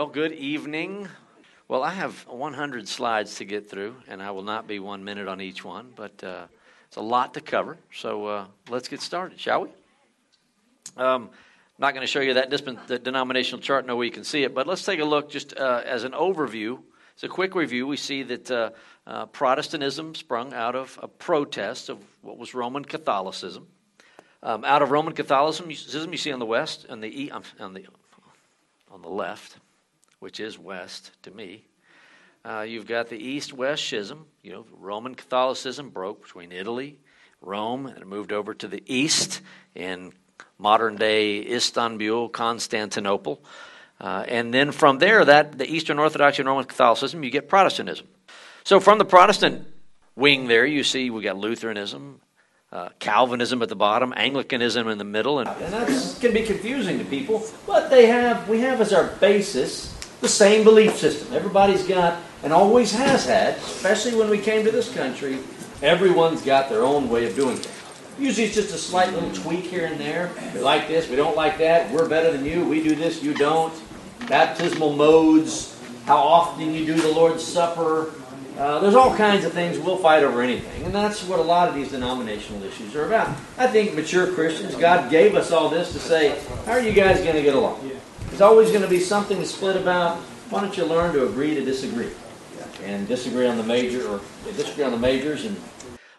Well, good evening. Well, I have 100 slides to get through, and I will not be one minute on each one, but uh, it's a lot to cover. So uh, let's get started, shall we? Um, I'm not going to show you that disp- denominational chart, no way you can see it, but let's take a look just uh, as an overview. It's a quick review. We see that uh, uh, Protestantism sprung out of a protest of what was Roman Catholicism. Um, out of Roman Catholicism, you see on the west, on the, on the, on the left, which is west to me. Uh, you've got the east west schism. You know, Roman Catholicism broke between Italy, Rome, and moved over to the east in modern day Istanbul, Constantinople. Uh, and then from there, that the Eastern Orthodoxy and Roman Catholicism, you get Protestantism. So from the Protestant wing there, you see we got Lutheranism, uh, Calvinism at the bottom, Anglicanism in the middle, and, and that can be confusing to people. But they have we have as our basis the same belief system. Everybody's got, and always has had, especially when we came to this country, everyone's got their own way of doing things. Usually it's just a slight little tweak here and there. We like this, we don't like that, we're better than you, we do this, you don't. Baptismal modes, how often you do the Lord's Supper. Uh, there's all kinds of things we'll fight over anything, and that's what a lot of these denominational issues are about. I think mature Christians, God gave us all this to say, how are you guys going to get along? There's always going to be something to split about. Why don't you learn to agree to disagree? And disagree on the major or disagree on the majors and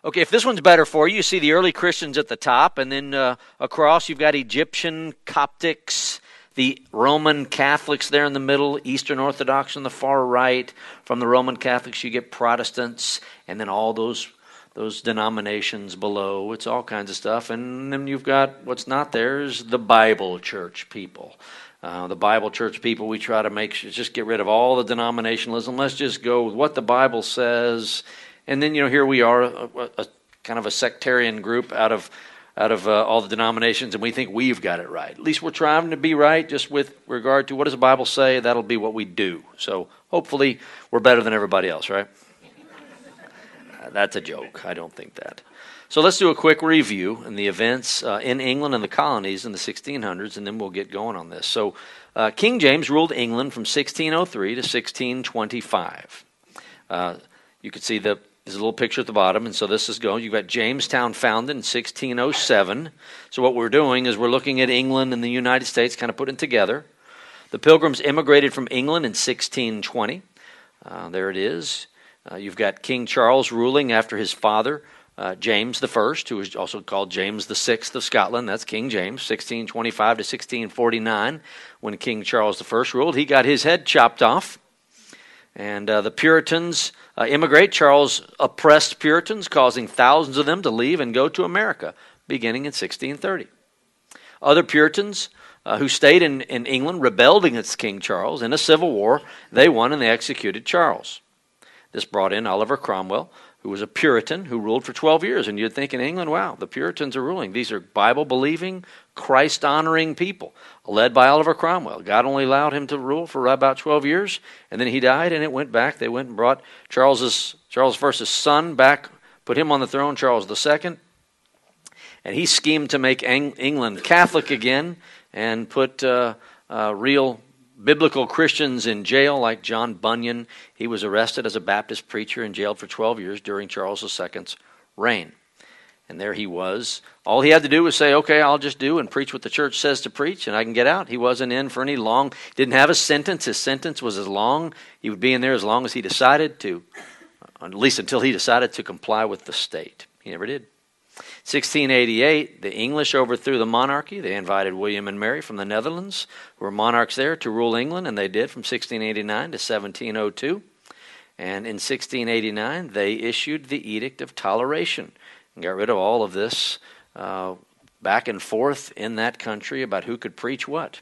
Okay, if this one's better for you, you see the early Christians at the top, and then uh, across you've got Egyptian Coptics, the Roman Catholics there in the middle, Eastern Orthodox on the far right. From the Roman Catholics, you get Protestants, and then all those those denominations below. It's all kinds of stuff, and then you've got what's not there is the Bible Church people. Uh, the Bible church people, we try to make sure, just get rid of all the denominationalism. Let's just go with what the Bible says. And then, you know, here we are, a, a kind of a sectarian group out of out of uh, all the denominations, and we think we've got it right. At least we're trying to be right, just with regard to what does the Bible say. That'll be what we do. So hopefully, we're better than everybody else, right? uh, that's a joke. I don't think that. So let's do a quick review in the events uh, in England and the colonies in the 1600s, and then we'll get going on this. So uh, King James ruled England from 1603 to 1625. Uh, you can see the there's a little picture at the bottom, and so this is going. You've got Jamestown founded in 1607. So what we're doing is we're looking at England and the United States, kind of putting together. The Pilgrims immigrated from England in 1620. Uh, there it is. Uh, you've got King Charles ruling after his father uh, James the First, who was also called James the Sixth of Scotland. That's King James, 1625 to 1649. When King Charles the First ruled, he got his head chopped off. And uh, the Puritans uh, immigrate. Charles oppressed Puritans, causing thousands of them to leave and go to America, beginning in 1630. Other Puritans uh, who stayed in, in England rebelled against King Charles. In a civil war, they won and they executed Charles. This brought in Oliver Cromwell, who was a Puritan who ruled for 12 years. And you'd think in England, wow, the Puritans are ruling. These are Bible believing, Christ honoring people, led by Oliver Cromwell. God only allowed him to rule for about 12 years, and then he died, and it went back. They went and brought Charles's, Charles I's son back, put him on the throne, Charles II. And he schemed to make England Catholic again and put uh, uh, real biblical Christians in jail, like John Bunyan. He was arrested as a Baptist preacher and jailed for 12 years during Charles II's reign. And there he was. All he had to do was say, okay, I'll just do and preach what the church says to preach, and I can get out. He wasn't in for any long, didn't have a sentence. His sentence was as long, he would be in there as long as he decided to, at least until he decided to comply with the state. He never did. 1688, the English overthrew the monarchy. They invited William and Mary from the Netherlands, who were monarchs there, to rule England, and they did from 1689 to 1702. And in 1689, they issued the Edict of Toleration and got rid of all of this uh, back and forth in that country about who could preach what.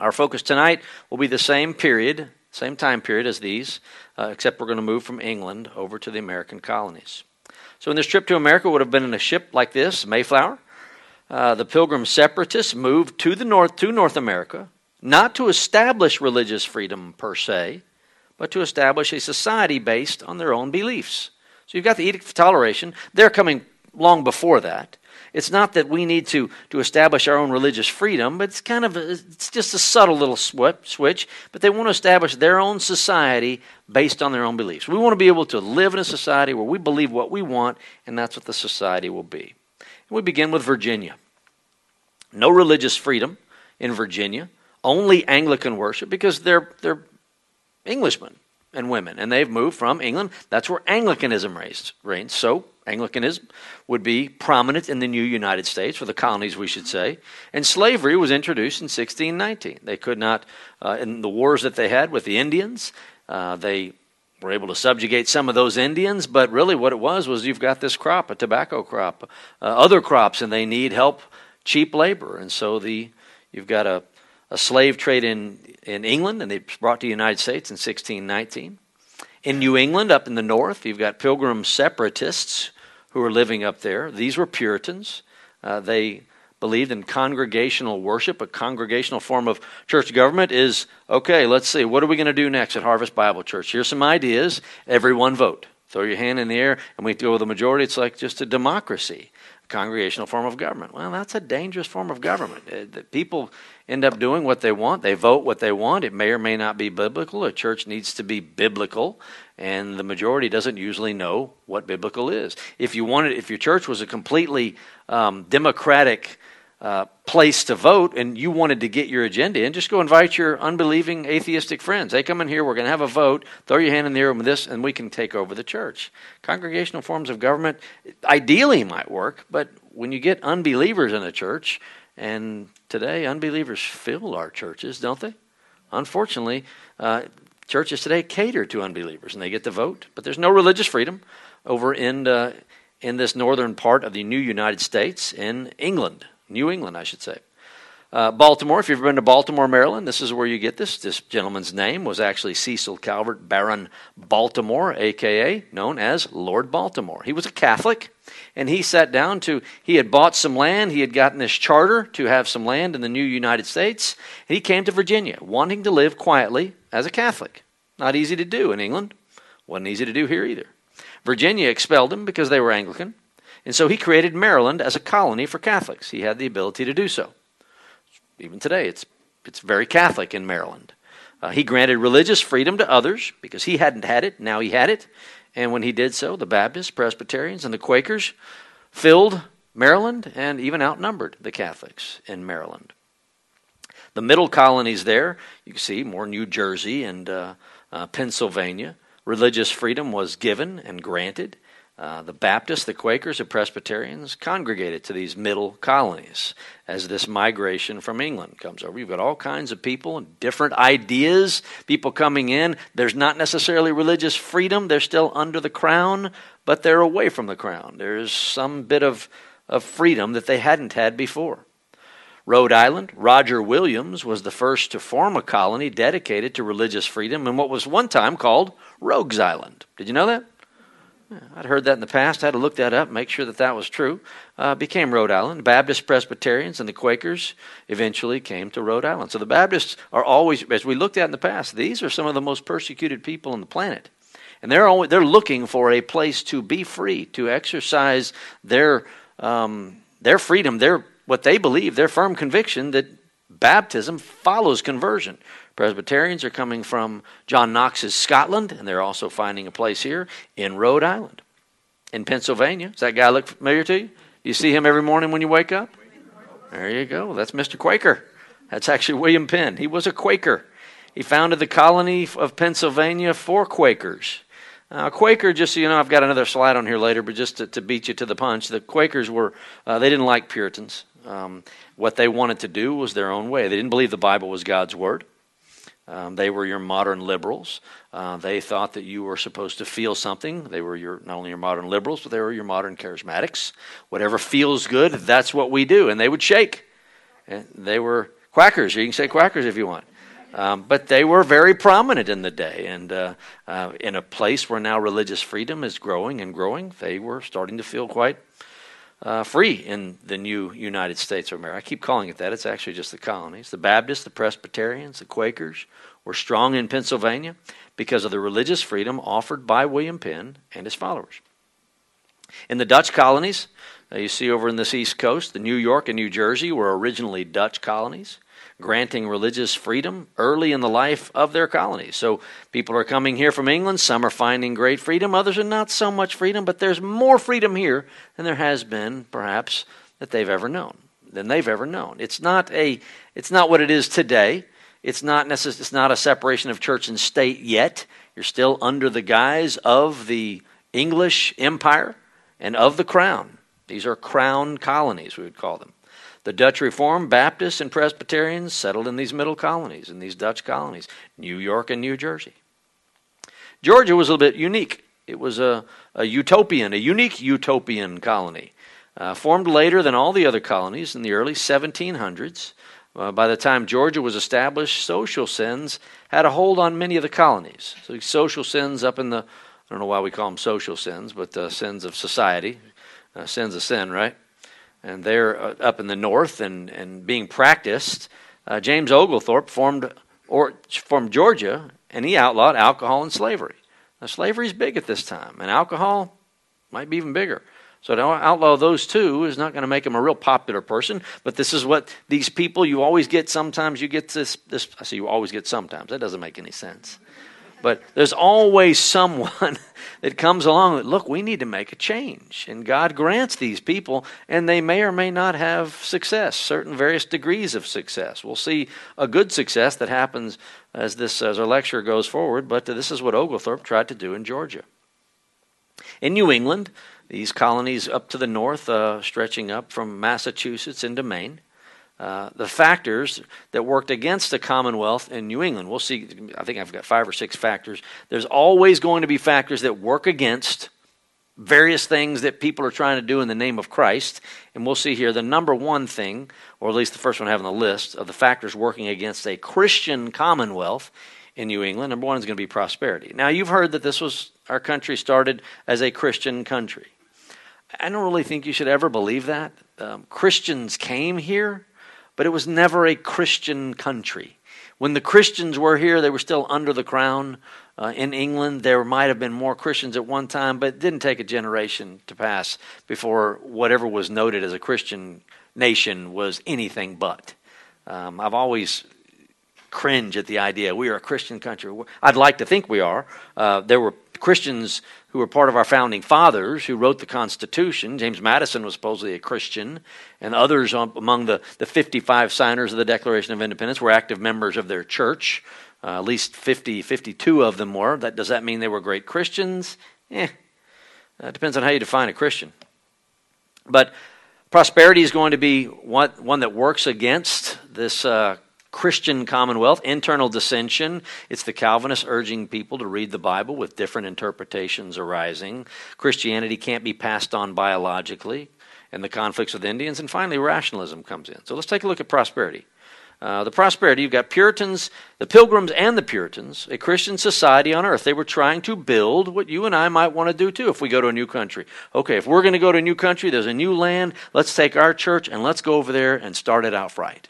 Our focus tonight will be the same period, same time period as these, uh, except we're going to move from England over to the American colonies. So, in this trip to America, would have been in a ship like this, Mayflower. Uh, the Pilgrim separatists moved to the north, to North America, not to establish religious freedom per se, but to establish a society based on their own beliefs. So you've got the Edict of Toleration. They're coming long before that. It's not that we need to, to establish our own religious freedom, but it's kind of a, it's just a subtle little switch. But they want to establish their own society based on their own beliefs. We want to be able to live in a society where we believe what we want, and that's what the society will be. And we begin with Virginia. No religious freedom in Virginia, only Anglican worship because they're, they're Englishmen and women, and they've moved from England. That's where Anglicanism reigns. So Anglicanism would be prominent in the new United States, or the colonies, we should say. And slavery was introduced in 1619. They could not, uh, in the wars that they had with the Indians, uh, they were able to subjugate some of those Indians, but really what it was was you've got this crop, a tobacco crop, uh, other crops, and they need help, cheap labor. And so the you've got a, a slave trade in, in England, and they brought to the United States in 1619. In New England, up in the north, you've got pilgrim separatists who were living up there. These were Puritans. Uh, they believed in congregational worship. A congregational form of church government is okay, let's see, what are we going to do next at Harvest Bible Church? Here's some ideas. Everyone vote. Throw your hand in the air, and we go with the majority. It's like just a democracy, a congregational form of government. Well, that's a dangerous form of government. Uh, people end up doing what they want. They vote what they want. It may or may not be biblical. A church needs to be biblical, and the majority doesn't usually know what biblical is. If you wanted, if your church was a completely um, democratic uh, place to vote and you wanted to get your agenda in, just go invite your unbelieving atheistic friends. They come in here, we're going to have a vote, throw your hand in the air with this, and we can take over the church. Congregational forms of government ideally might work, but when you get unbelievers in a church, and today unbelievers fill our churches, don't they? Unfortunately, uh, churches today cater to unbelievers and they get to vote, but there's no religious freedom over in, uh, in this northern part of the new United States in England, New England, I should say. Uh, Baltimore, if you've ever been to Baltimore, Maryland, this is where you get this. This gentleman's name was actually Cecil Calvert Baron Baltimore, aka known as Lord Baltimore. He was a Catholic, and he sat down to, he had bought some land, he had gotten this charter to have some land in the new United States, and he came to Virginia, wanting to live quietly as a Catholic. Not easy to do in England, wasn't easy to do here either. Virginia expelled him because they were Anglican, and so he created Maryland as a colony for Catholics. He had the ability to do so even today, it's, it's very Catholic in Maryland. Uh, he granted religious freedom to others because he hadn't had it. Now he had it. And when he did so, the Baptists, Presbyterians, and the Quakers filled Maryland and even outnumbered the Catholics in Maryland. The middle colonies there, you can see more New Jersey and uh, uh, Pennsylvania. Religious freedom was given and granted. Uh, the Baptists, the Quakers, the Presbyterians congregated to these middle colonies as this migration from England comes over. You've got all kinds of people and different ideas, people coming in. There's not necessarily religious freedom, they're still under the crown, but they're away from the crown. There's some bit of, of freedom that they hadn't had before. Rhode Island, Roger Williams was the first to form a colony dedicated to religious freedom in what was one time called Rogues Island. Did you know that? I'd heard that in the past. I had to look that up, make sure that that was true. Uh, became Rhode Island. Baptist Presbyterians and the Quakers eventually came to Rhode Island. So the Baptists are always, as we looked at in the past, these are some of the most persecuted people on the planet. And they're, always, they're looking for a place to be free, to exercise their, um, their freedom, their, what they believe, their firm conviction that baptism follows conversion. Presbyterians are coming from John Knox's Scotland, and they're also finding a place here in Rhode Island. In Pennsylvania. Does that guy look familiar to you? Do You see him every morning when you wake up? There you go. That's Mr. Quaker. That's actually William Penn. He was a Quaker. He founded the colony of Pennsylvania for Quakers. Uh, Quaker, just so you know, I've got another slide on here later, but just to, to beat you to the punch, the Quakers were, uh, they didn't like Puritans. Um, what they wanted to do was their own way. They didn't believe the Bible was God's Word. Um, they were your modern liberals. Uh, they thought that you were supposed to feel something. They were your not only your modern liberals, but they were your modern charismatics. Whatever feels good, that's what we do. And they would shake. And they were quackers. You can say quackers if you want. Um, but they were very prominent in the day. And uh, uh, in a place where now religious freedom is growing and growing, they were starting to feel quite uh, free in the new United States of America. I keep calling it that. It's actually just the colonies. The Baptists, the Presbyterians, the Quakers were strong in Pennsylvania because of the religious freedom offered by William Penn and his followers. In the Dutch colonies, uh, you see over in this East Coast, the New York and New Jersey were originally Dutch colonies, granting religious freedom early in the life of their colonies. So people are coming here from England. Some are finding great freedom, others are not so much freedom, but there's more freedom here than there has been, perhaps, that they've ever known. Than they've ever known. It's not a. It's not what it is today. It's not necess- It's not a separation of church and state yet. You're still under the guise of the English Empire and of the Crown. These are crown colonies, we would call them. The Dutch Reformed Baptists and Presbyterians settled in these middle colonies, in these Dutch colonies, New York and New Jersey. Georgia was a little bit unique. It was a, a utopian, a unique utopian colony, uh, formed later than all the other colonies in the early 1700s. Uh, by the time Georgia was established, social sins had a hold on many of the colonies. So social sins up in the, I don't know why we call them social sins, but uh, sins of society, uh, sins of sin, right? And they're uh, up in the north and, and being practiced. Uh, James Oglethorpe formed, or, formed Georgia, and he outlawed alcohol and slavery. Now, slavery is big at this time, and alcohol might be even bigger. So to outlaw those two is not going to make him a real popular person. But this is what these people you always get. Sometimes you get this. This I say you always get sometimes. That doesn't make any sense. But there's always someone that comes along that look, we need to make a change, and God grants these people, and they may or may not have success, certain various degrees of success. We'll see a good success that happens as this as our lecture goes forward. But this is what Oglethorpe tried to do in Georgia. In New England, these colonies up to the north, uh, stretching up from Massachusetts into Maine. Uh, the factors that worked against the Commonwealth in New England. We'll see, I think I've got five or six factors. There's always going to be factors that work against various things that people are trying to do in the name of Christ. And we'll see here the number one thing, or at least the first one I have on the list, of the factors working against a Christian Commonwealth in New England. Number one is going to be prosperity. Now, you've heard that this was, our country started as a Christian country. I don't really think you should ever believe that. Um, Christians came here, but it was never a Christian country. When the Christians were here, they were still under the crown. Uh, in England, there might have been more Christians at one time, but it didn't take a generation to pass before whatever was noted as a Christian nation was anything but. Um, I've always cringe at the idea we are a Christian country. I'd like to think we are. Uh, there were Christians who were part of our founding fathers who wrote the Constitution. James Madison was supposedly a Christian, and others among the, the 55 signers of the Declaration of Independence were active members of their church. Uh, at least 50, 52 of them were. That, does that mean they were great Christians? Eh, uh, depends on how you define a Christian. But prosperity is going to be one, one that works against this uh, Christian commonwealth, internal dissension. It's the Calvinists urging people to read the Bible with different interpretations arising. Christianity can't be passed on biologically, and the conflicts with Indians. And finally, rationalism comes in. So let's take a look at prosperity. Uh, the prosperity, you've got Puritans, the Pilgrims and the Puritans, a Christian society on earth. They were trying to build what you and I might want to do too if we go to a new country. Okay, if we're going to go to a new country, there's a new land, let's take our church and let's go over there and start it out right.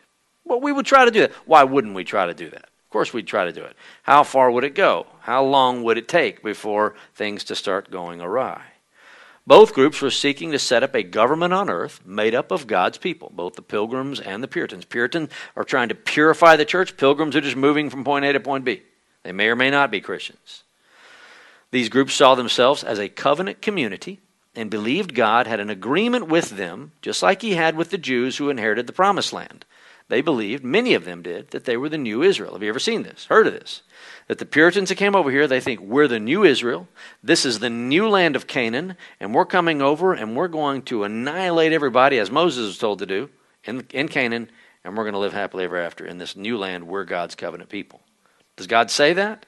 Well, we would try to do that. Why wouldn't we try to do that? Of course, we'd try to do it. How far would it go? How long would it take before things to start going awry? Both groups were seeking to set up a government on earth made up of God's people, both the Pilgrims and the Puritans. Puritans are trying to purify the church, Pilgrims are just moving from point A to point B. They may or may not be Christians. These groups saw themselves as a covenant community and believed God had an agreement with them, just like He had with the Jews who inherited the promised land. They believed, many of them did, that they were the new Israel. Have you ever seen this? Heard of this? That the Puritans that came over here, they think we're the new Israel. This is the new land of Canaan, and we're coming over and we're going to annihilate everybody, as Moses was told to do, in, in Canaan, and we're going to live happily ever after in this new land. We're God's covenant people. Does God say that?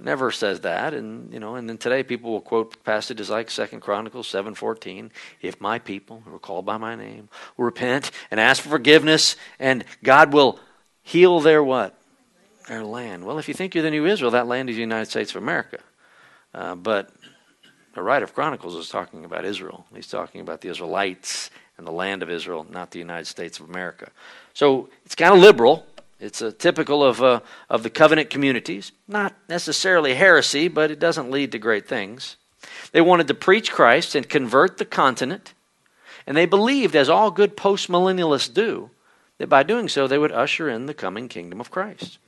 Never says that, and you know, and then today people will quote passages like Second Chronicles seven fourteen. If my people who are called by my name will repent and ask for forgiveness, and God will heal their what? Their land. Well, if you think you're the new Israel, that land is the United States of America. Uh, but the writer of Chronicles is talking about Israel. He's talking about the Israelites and the land of Israel, not the United States of America. So it's kind of liberal it's a typical of, uh, of the covenant communities. Not necessarily heresy, but it doesn't lead to great things. They wanted to preach Christ and convert the continent, and they believed, as all good postmillennialists do, that by doing so they would usher in the coming kingdom of Christ.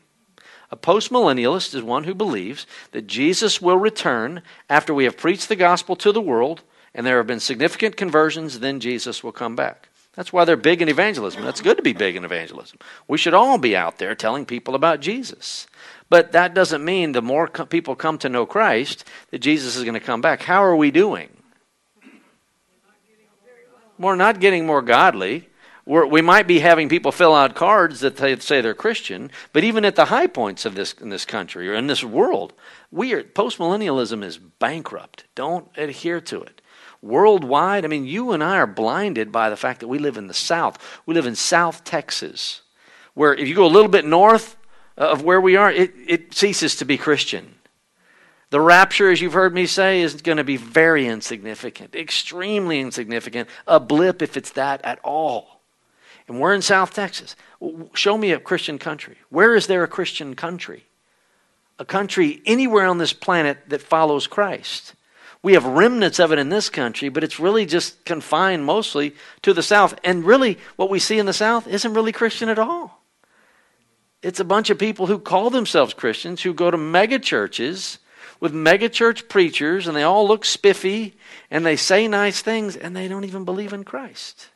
A postmillennialist is one who believes that Jesus will return after we have preached the gospel to the world and there have been significant conversions, then Jesus will come back. That's why they're big in evangelism. That's good to be big in evangelism. We should all be out there telling people about Jesus. But that doesn't mean the more co- people come to know Christ that Jesus is going to come back. How are we doing? We're not getting more godly. We're, we might be having people fill out cards that they say they're Christian, but even at the high points of this in this country or in this world, we are postmillennialism is bankrupt. Don't adhere to it worldwide. I mean, you and I are blinded by the fact that we live in the South. We live in South Texas, where if you go a little bit north uh, of where we are, it, it ceases to be Christian. The rapture, as you've heard me say, is going to be very insignificant, extremely insignificant, a blip if it's that at all. And we're in South Texas. Show me a Christian country. Where is there a Christian country? A country anywhere on this planet that follows Christ. We have remnants of it in this country, but it's really just confined mostly to the South. And really, what we see in the South isn't really Christian at all. It's a bunch of people who call themselves Christians who go to mega churches with mega church preachers, and they all look spiffy and they say nice things, and they don't even believe in Christ.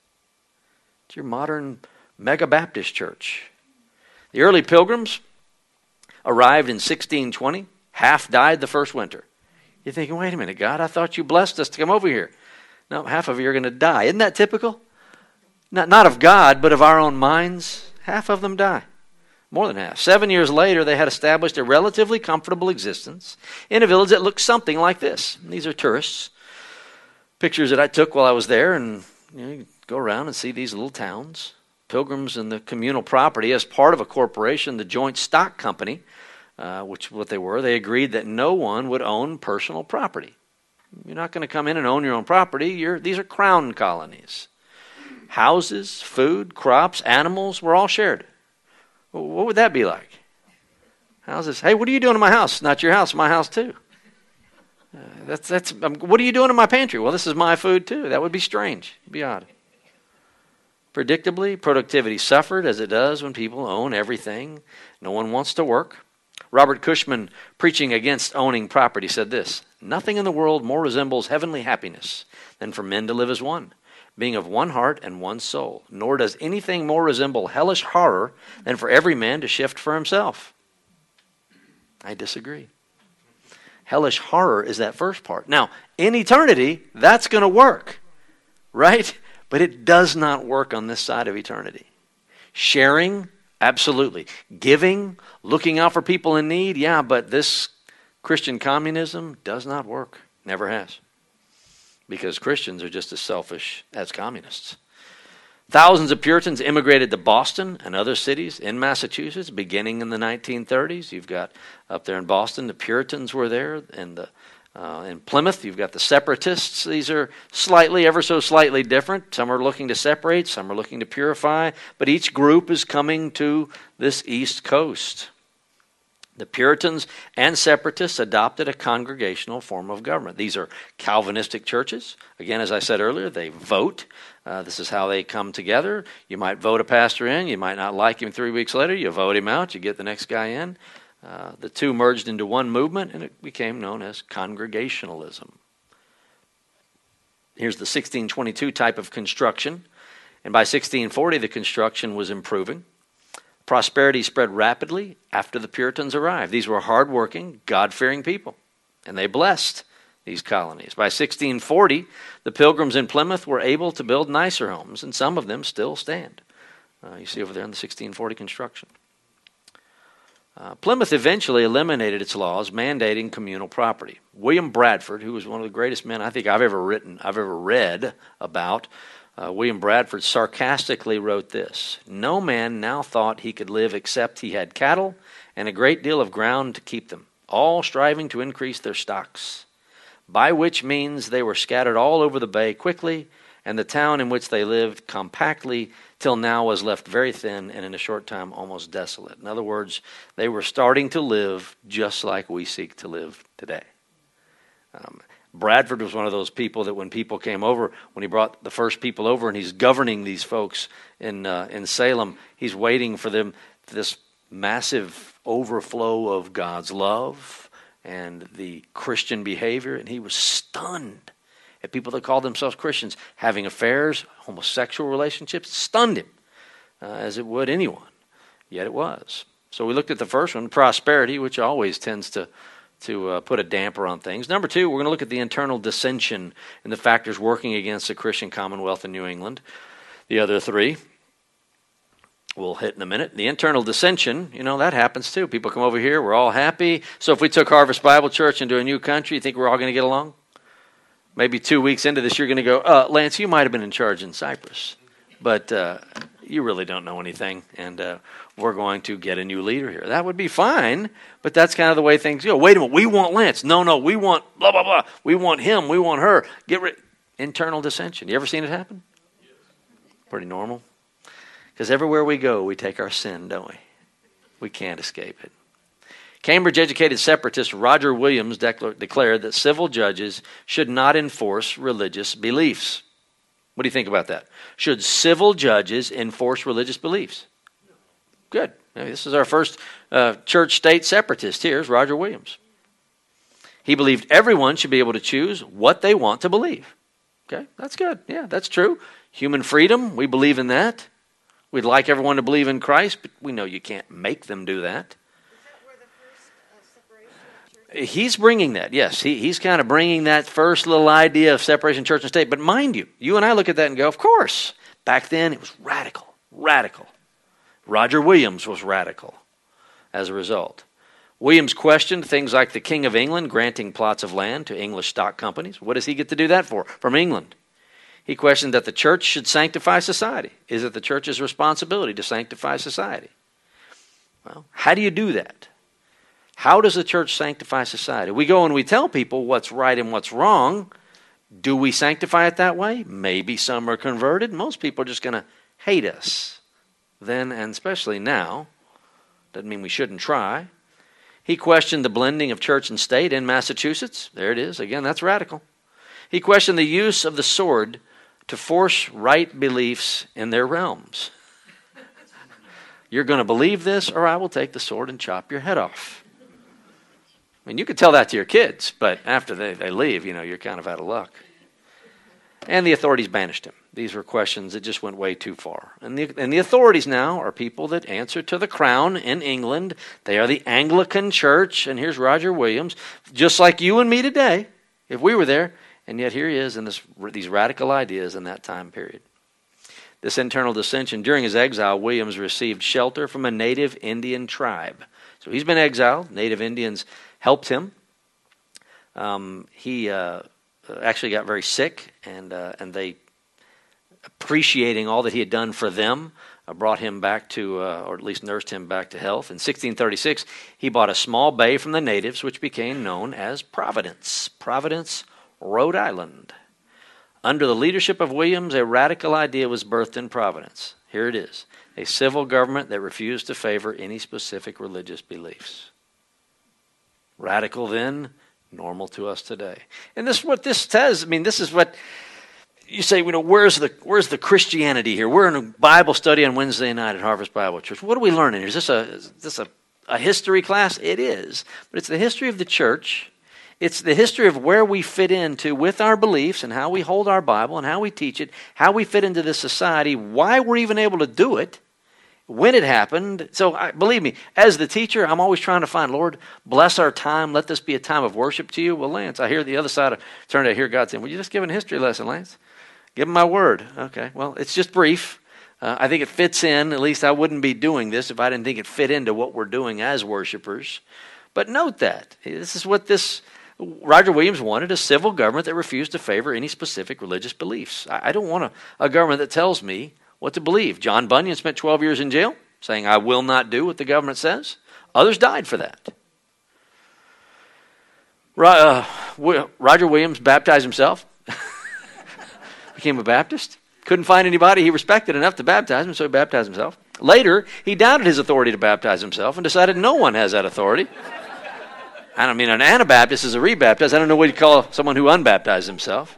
It's your modern mega Baptist church. The early pilgrims arrived in 1620, half died the first winter. You're thinking, wait a minute, God, I thought you blessed us to come over here. No, half of you are going to die. Isn't that typical? Not, not of God, but of our own minds. Half of them die. More than half. Seven years later, they had established a relatively comfortable existence in a village that looked something like this. These are tourists. Pictures that I took while I was there, and you, know, you go around and see these little towns. Pilgrims and the communal property as part of a corporation, the Joint Stock Company, uh, which what they were, they agreed that no one would own personal property. You're not going to come in and own your own property. You're, these are crown colonies. Houses, food, crops, animals were all shared. what would that be like? Houses. Hey, what are you doing in my house? Not your house, my house too. Uh, that's that's. Um, what are you doing in my pantry? Well, this is my food too. That would be strange. It'd be odd. Predictably, productivity suffered as it does when people own everything. No one wants to work. Robert Cushman, preaching against owning property, said this Nothing in the world more resembles heavenly happiness than for men to live as one, being of one heart and one soul. Nor does anything more resemble hellish horror than for every man to shift for himself. I disagree. Hellish horror is that first part. Now, in eternity, that's going to work, right? But it does not work on this side of eternity. Sharing Absolutely. Giving, looking out for people in need, yeah, but this Christian communism does not work. Never has. Because Christians are just as selfish as communists. Thousands of Puritans immigrated to Boston and other cities in Massachusetts beginning in the 1930s. You've got up there in Boston, the Puritans were there, and the uh, in Plymouth, you've got the separatists. These are slightly, ever so slightly different. Some are looking to separate, some are looking to purify, but each group is coming to this East Coast. The Puritans and separatists adopted a congregational form of government. These are Calvinistic churches. Again, as I said earlier, they vote. Uh, this is how they come together. You might vote a pastor in, you might not like him three weeks later, you vote him out, you get the next guy in. Uh, the two merged into one movement and it became known as Congregationalism. Here's the 1622 type of construction. And by 1640, the construction was improving. Prosperity spread rapidly after the Puritans arrived. These were hardworking, God fearing people, and they blessed these colonies. By 1640, the pilgrims in Plymouth were able to build nicer homes, and some of them still stand. Uh, you see over there in the 1640 construction. Uh, Plymouth eventually eliminated its laws mandating communal property. William Bradford, who was one of the greatest men I think I've ever written, I've ever read about, uh, William Bradford sarcastically wrote this No man now thought he could live except he had cattle and a great deal of ground to keep them, all striving to increase their stocks, by which means they were scattered all over the bay quickly, and the town in which they lived compactly till now was left very thin and in a short time almost desolate. In other words, they were starting to live just like we seek to live today. Um, Bradford was one of those people that when people came over, when he brought the first people over and he's governing these folks in, uh, in Salem, he's waiting for them, this massive overflow of God's love and the Christian behavior. And he was stunned at people that called themselves Christians having affairs, homosexual relationships, stunned him, uh, as it would anyone. Yet it was. So we looked at the first one, prosperity, which always tends to to uh, put a damper on things. Number two, we're going to look at the internal dissension and the factors working against the Christian Commonwealth in New England. The other three, we'll hit in a minute. The internal dissension, you know, that happens too. People come over here, we're all happy. So if we took Harvest Bible Church into a new country, you think we're all going to get along? Maybe two weeks into this, you're going to go, uh, Lance, you might have been in charge in Cyprus, but uh, you really don't know anything. And uh, we're going to get a new leader here. That would be fine, but that's kind of the way things go. Wait a minute, we want Lance. No, no, we want blah, blah, blah. We want him. We want her. Get rid. Internal dissension. You ever seen it happen? Pretty normal. Because everywhere we go, we take our sin, don't we? We can't escape it. Cambridge educated separatist Roger Williams declared that civil judges should not enforce religious beliefs. What do you think about that? Should civil judges enforce religious beliefs? Good. This is our first uh, church state separatist. Here's Roger Williams. He believed everyone should be able to choose what they want to believe. Okay, that's good. Yeah, that's true. Human freedom, we believe in that. We'd like everyone to believe in Christ, but we know you can't make them do that. He's bringing that, yes. He, he's kind of bringing that first little idea of separation church and state. But mind you, you and I look at that and go, of course. Back then, it was radical, radical. Roger Williams was radical as a result. Williams questioned things like the King of England granting plots of land to English stock companies. What does he get to do that for from England? He questioned that the church should sanctify society. Is it the church's responsibility to sanctify society? Well, how do you do that? How does the church sanctify society? We go and we tell people what's right and what's wrong. Do we sanctify it that way? Maybe some are converted. Most people are just going to hate us then and especially now. Doesn't mean we shouldn't try. He questioned the blending of church and state in Massachusetts. There it is. Again, that's radical. He questioned the use of the sword to force right beliefs in their realms. You're going to believe this, or I will take the sword and chop your head off. I mean, you could tell that to your kids, but after they, they leave, you know, you're kind of out of luck. And the authorities banished him. These were questions that just went way too far. And the, and the authorities now are people that answer to the crown in England. They are the Anglican Church. And here's Roger Williams, just like you and me today, if we were there. And yet here he is in this, these radical ideas in that time period. This internal dissension. During his exile, Williams received shelter from a native Indian tribe. So he's been exiled. Native Indians helped him. Um, he uh, actually got very sick, and, uh, and they appreciating all that he had done for them, uh, brought him back to, uh, or at least nursed him back to health. In 1636, he bought a small bay from the natives, which became known as Providence, Providence, Rhode Island. Under the leadership of Williams, a radical idea was birthed in Providence. Here it is a civil government that refused to favor any specific religious beliefs. Radical then, normal to us today. And this is what this says. I mean, this is what you say, you know, where's the where's the Christianity here? We're in a Bible study on Wednesday night at Harvest Bible Church. What are we learning here? Is this a is this a, a history class? It is, but it's the history of the church. It's the history of where we fit into with our beliefs and how we hold our Bible and how we teach it, how we fit into this society, why we're even able to do it, when it happened. So, I, believe me, as the teacher, I'm always trying to find, Lord, bless our time. Let this be a time of worship to you. Well, Lance, I hear the other side of, turn to hear God saying, Well, you just give a history lesson, Lance? Give him my word. Okay, well, it's just brief. Uh, I think it fits in. At least I wouldn't be doing this if I didn't think it fit into what we're doing as worshipers. But note that. This is what this Roger Williams wanted a civil government that refused to favor any specific religious beliefs. I, I don't want a, a government that tells me what to believe. John Bunyan spent 12 years in jail saying, I will not do what the government says. Others died for that. Uh, Roger Williams baptized himself became a Baptist. Couldn't find anybody he respected enough to baptize him, so he baptized himself. Later, he doubted his authority to baptize himself and decided no one has that authority. I don't mean an Anabaptist is a rebaptized. I don't know what you call someone who unbaptized himself.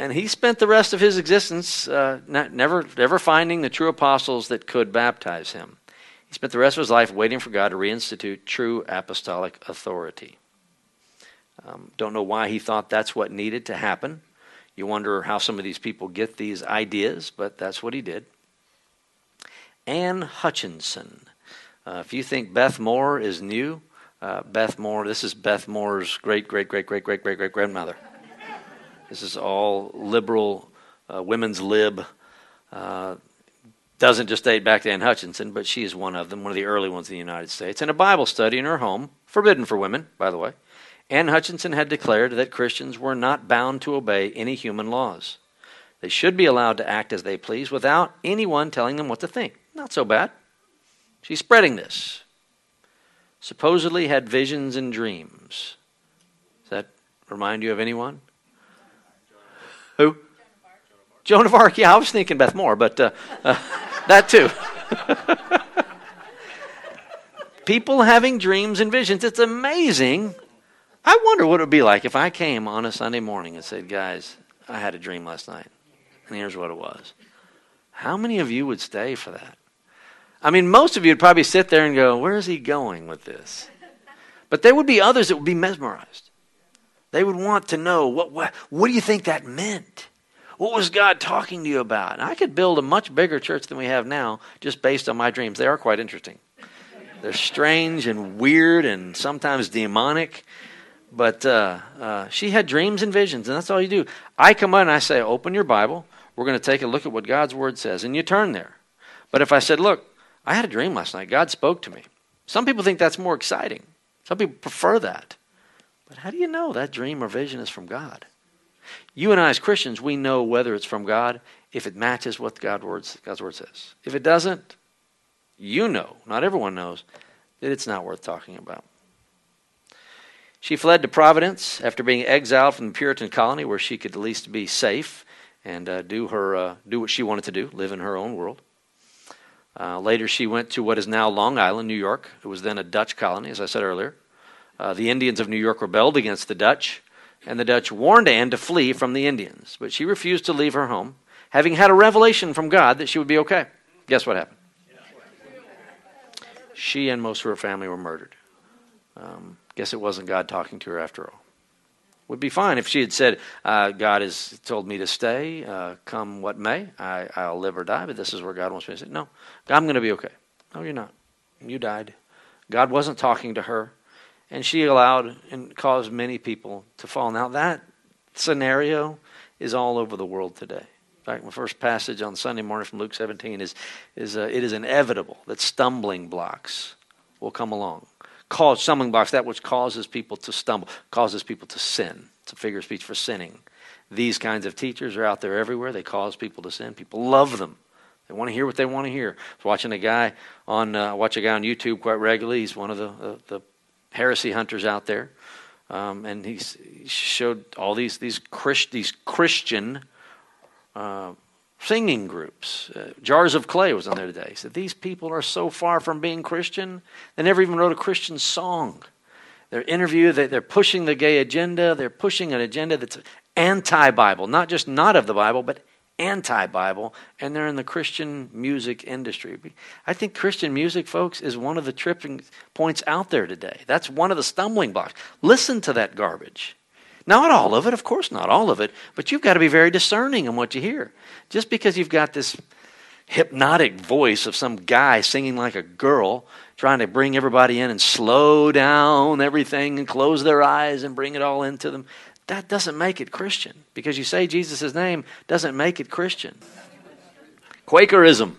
And he spent the rest of his existence uh, not, never, never finding the true apostles that could baptize him. He spent the rest of his life waiting for God to reinstitute true apostolic authority. Um, don't know why he thought that's what needed to happen. You wonder how some of these people get these ideas, but that's what he did. Anne Hutchinson. Uh, if you think Beth Moore is new, uh, Beth Moore, this is Beth Moore's great, great, great, great, great, great, great grandmother. This is all liberal, uh, women's lib. Uh, doesn't just date back to Anne Hutchinson, but she is one of them, one of the early ones in the United States. In a Bible study in her home, forbidden for women, by the way, Anne Hutchinson had declared that Christians were not bound to obey any human laws. They should be allowed to act as they please without anyone telling them what to think. Not so bad. She's spreading this. Supposedly had visions and dreams. Does that remind you of anyone? Who? Joan of Arc. Yeah, I was thinking Beth Moore, but uh, uh, that too. People having dreams and visions. It's amazing I wonder what it would be like if I came on a Sunday morning and said, Guys, I had a dream last night, and here's what it was. How many of you would stay for that? I mean, most of you would probably sit there and go, Where is he going with this? But there would be others that would be mesmerized. They would want to know what, what, what do you think that meant? What was God talking to you about? And I could build a much bigger church than we have now just based on my dreams. They are quite interesting. They're strange and weird and sometimes demonic. But uh, uh, she had dreams and visions, and that's all you do. I come on and I say, Open your Bible. We're going to take a look at what God's Word says. And you turn there. But if I said, Look, I had a dream last night, God spoke to me. Some people think that's more exciting, some people prefer that. But how do you know that dream or vision is from God? You and I, as Christians, we know whether it's from God if it matches what God words, God's Word says. If it doesn't, you know, not everyone knows, that it's not worth talking about. She fled to Providence after being exiled from the Puritan colony where she could at least be safe and uh, do, her, uh, do what she wanted to do, live in her own world. Uh, later, she went to what is now Long Island, New York. It was then a Dutch colony, as I said earlier. Uh, the Indians of New York rebelled against the Dutch, and the Dutch warned Anne to flee from the Indians. But she refused to leave her home, having had a revelation from God that she would be okay. Guess what happened? She and most of her family were murdered. Um, Guess it wasn't God talking to her after all. Would be fine if she had said, uh, God has told me to stay, uh, come what may. I, I'll live or die, but this is where God wants me to say, No, I'm going to be okay. No, you're not. You died. God wasn't talking to her, and she allowed and caused many people to fall. Now, that scenario is all over the world today. In fact, my first passage on Sunday morning from Luke 17 is, is uh, it is inevitable that stumbling blocks will come along cause stumbling blocks, that which causes people to stumble, causes people to sin. It's a figure of speech for sinning. These kinds of teachers are out there everywhere. They cause people to sin. People love them. They want to hear what they want to hear. I was watching a guy on uh, watch a guy on YouTube quite regularly. He's one of the uh, the heresy hunters out there, um, and he showed all these these Christ, these Christian uh, singing groups. Uh, Jars of Clay was on there today. He said, These people are so far from being Christian, they never even wrote a Christian song. They're interview, they're pushing the gay agenda. They're pushing an agenda that's anti Bible, not just not of the Bible, but anti Bible, and they're in the Christian music industry. I think Christian music, folks, is one of the tripping points out there today. That's one of the stumbling blocks. Listen to that garbage. Not all of it, of course, not all of it, but you've got to be very discerning in what you hear. Just because you've got this hypnotic voice of some guy singing like a girl, trying to bring everybody in and slow down everything and close their eyes and bring it all into them, that doesn't make it Christian. Because you say Jesus' name doesn't make it Christian. Quakerism.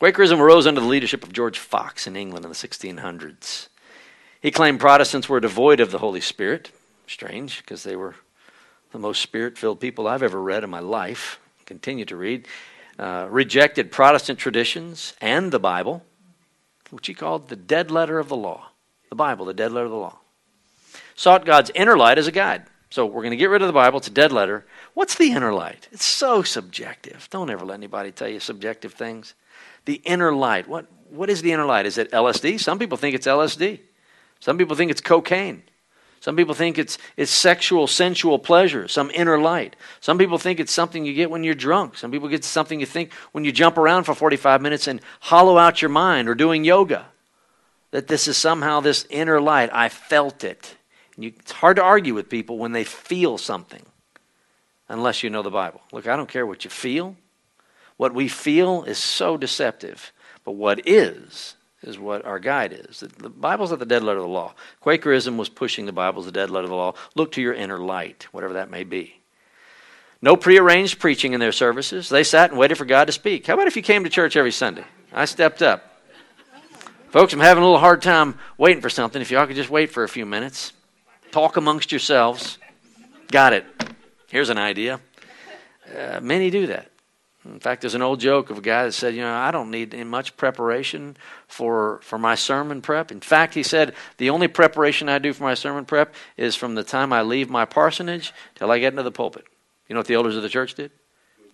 Quakerism arose under the leadership of George Fox in England in the 1600s. He claimed Protestants were devoid of the Holy Spirit. Strange, because they were the most spirit filled people I've ever read in my life, continue to read. Uh, rejected Protestant traditions and the Bible, which he called the dead letter of the law. The Bible, the dead letter of the law. Sought God's inner light as a guide. So we're going to get rid of the Bible. It's a dead letter. What's the inner light? It's so subjective. Don't ever let anybody tell you subjective things. The inner light. What, what is the inner light? Is it LSD? Some people think it's LSD. Some people think it's cocaine. Some people think it's, it's sexual, sensual pleasure, some inner light. Some people think it's something you get when you're drunk. Some people get something you think when you jump around for 45 minutes and hollow out your mind or doing yoga. That this is somehow this inner light. I felt it. You, it's hard to argue with people when they feel something unless you know the Bible. Look, I don't care what you feel. What we feel is so deceptive. But what is, is what our guide is. The Bible's at the dead letter of the law. Quakerism was pushing the Bible as the dead letter of the law. Look to your inner light, whatever that may be. No prearranged preaching in their services. They sat and waited for God to speak. How about if you came to church every Sunday? I stepped up. Folks, I'm having a little hard time waiting for something. If y'all could just wait for a few minutes, talk amongst yourselves. Got it. Here's an idea. Uh, many do that. In fact, there's an old joke of a guy that said, you know, I don't need much preparation for for my sermon prep. In fact, he said the only preparation I do for my sermon prep is from the time I leave my parsonage till I get into the pulpit. You know what the elders of the church did?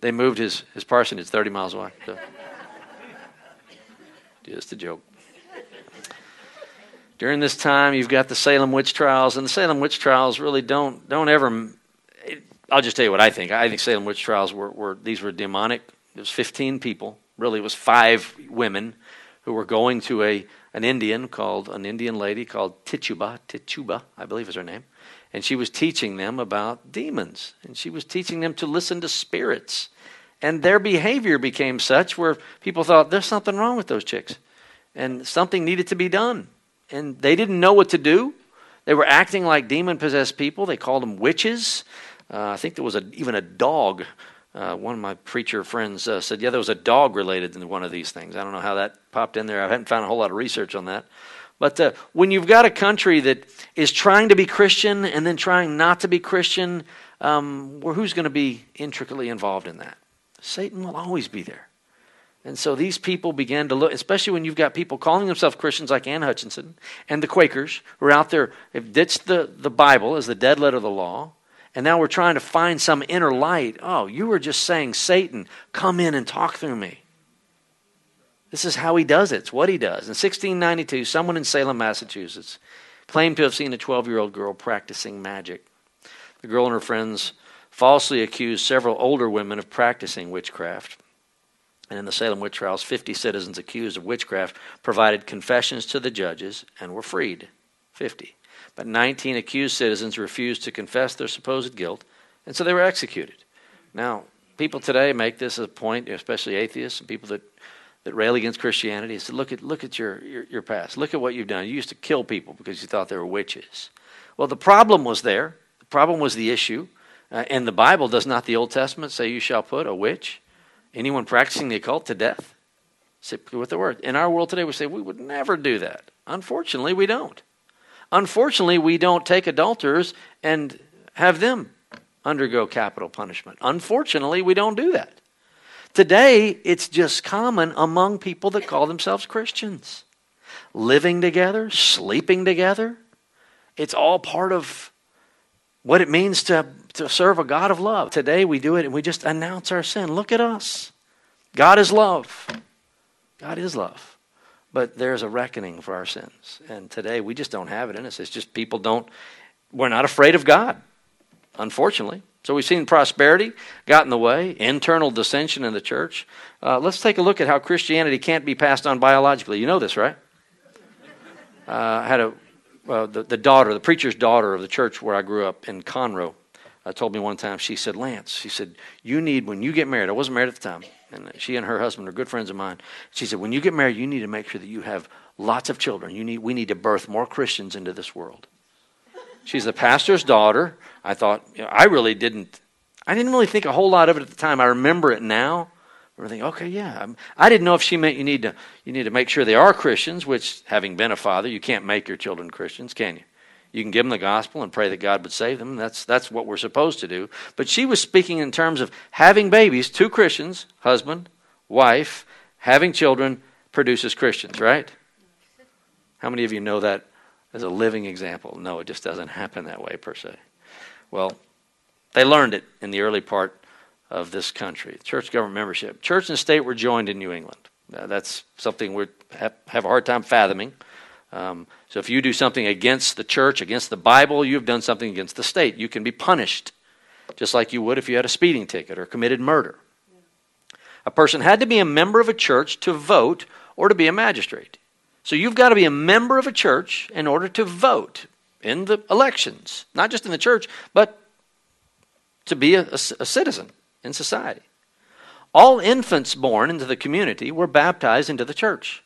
They moved his, his parsonage 30 miles away. So. Just a joke. During this time, you've got the Salem witch trials, and the Salem witch trials really don't don't ever I'll just tell you what I think. I think Salem witch trials were, were these were demonic. It was 15 people. Really, it was five women who were going to a an Indian called an Indian lady called Tituba. Tituba, I believe is her name, and she was teaching them about demons, and she was teaching them to listen to spirits, and their behavior became such where people thought there's something wrong with those chicks, and something needed to be done, and they didn't know what to do. They were acting like demon possessed people. They called them witches. Uh, I think there was a, even a dog. Uh, one of my preacher friends uh, said, "Yeah, there was a dog related to one of these things." I don't know how that popped in there. I haven't found a whole lot of research on that. But uh, when you've got a country that is trying to be Christian and then trying not to be Christian, um, well, who's going to be intricately involved in that? Satan will always be there. And so these people began to look, especially when you've got people calling themselves Christians like Ann Hutchinson and the Quakers who are out there, have ditched the, the Bible as the dead letter of the law, and now we're trying to find some inner light. Oh, you were just saying, Satan, come in and talk through me. This is how he does it. It's what he does. In 1692, someone in Salem, Massachusetts, claimed to have seen a 12 year old girl practicing magic. The girl and her friends falsely accused several older women of practicing witchcraft. And in the Salem witch trials, 50 citizens accused of witchcraft provided confessions to the judges and were freed. 50. But 19 accused citizens refused to confess their supposed guilt, and so they were executed. Now, people today make this a point, especially atheists and people that, that rail against Christianity. Say, look at, look at your, your, your past. Look at what you've done. You used to kill people because you thought they were witches. Well, the problem was there. The problem was the issue. Uh, and the Bible does not the Old Testament say you shall put a witch, anyone practicing the occult, to death? Simply with the word. In our world today, we say we would never do that. Unfortunately, we don't. Unfortunately, we don't take adulterers and have them undergo capital punishment. Unfortunately, we don't do that. Today, it's just common among people that call themselves Christians. Living together, sleeping together, it's all part of what it means to, to serve a God of love. Today, we do it and we just announce our sin. Look at us. God is love. God is love. But there's a reckoning for our sins. And today we just don't have it in us. It's just people don't, we're not afraid of God, unfortunately. So we've seen prosperity got in the way, internal dissension in the church. Uh, let's take a look at how Christianity can't be passed on biologically. You know this, right? Uh, I had a the, the daughter, the preacher's daughter of the church where I grew up in Conroe, uh, told me one time. She said, "Lance," she said, "you need when you get married. I wasn't married at the time and she and her husband are good friends of mine. She said, when you get married, you need to make sure that you have lots of children. You need, we need to birth more Christians into this world. She's the pastor's daughter. I thought, you know, I really didn't, I didn't really think a whole lot of it at the time. I remember it now. I think, okay, yeah. I'm, I did not know if she meant you need to, you need to make sure they are Christians, which, having been a father, you can't make your children Christians, can you? You can give them the gospel and pray that God would save them. That's, that's what we're supposed to do. But she was speaking in terms of having babies, two Christians, husband, wife, having children produces Christians, right? How many of you know that as a living example? No, it just doesn't happen that way per se. Well, they learned it in the early part of this country. Church government membership. Church and state were joined in New England. Uh, that's something we have, have a hard time fathoming. Um, so if you do something against the church, against the Bible, you've done something against the state. You can be punished, just like you would if you had a speeding ticket or committed murder. A person had to be a member of a church to vote or to be a magistrate. So you've got to be a member of a church in order to vote in the elections, not just in the church, but to be a, a, a citizen in society. All infants born into the community were baptized into the church.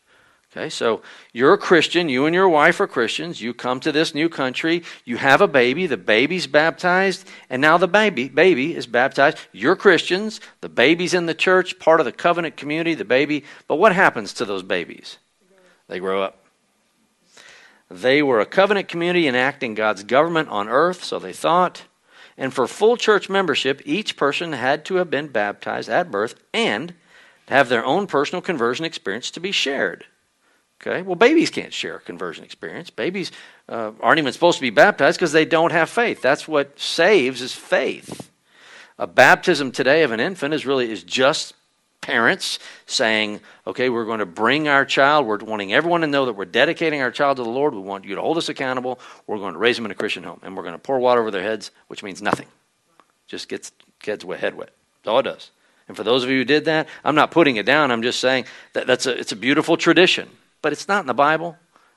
Okay, so you're a Christian, you and your wife are Christians, you come to this new country, you have a baby, the baby's baptized, and now the baby baby is baptized. You're Christians, the baby's in the church, part of the covenant community, the baby. But what happens to those babies? They grow up. They were a covenant community enacting God's government on earth, so they thought. And for full church membership, each person had to have been baptized at birth and have their own personal conversion experience to be shared. Okay, well, babies can't share a conversion experience. Babies uh, aren't even supposed to be baptized because they don't have faith. That's what saves is faith. A baptism today of an infant is really is just parents saying, okay, we're going to bring our child. We're wanting everyone to know that we're dedicating our child to the Lord. We want you to hold us accountable. We're going to raise them in a Christian home. And we're going to pour water over their heads, which means nothing. Just gets kids' head wet. That's all it does. And for those of you who did that, I'm not putting it down. I'm just saying that that's a, it's a beautiful tradition, but it's not in the Bible,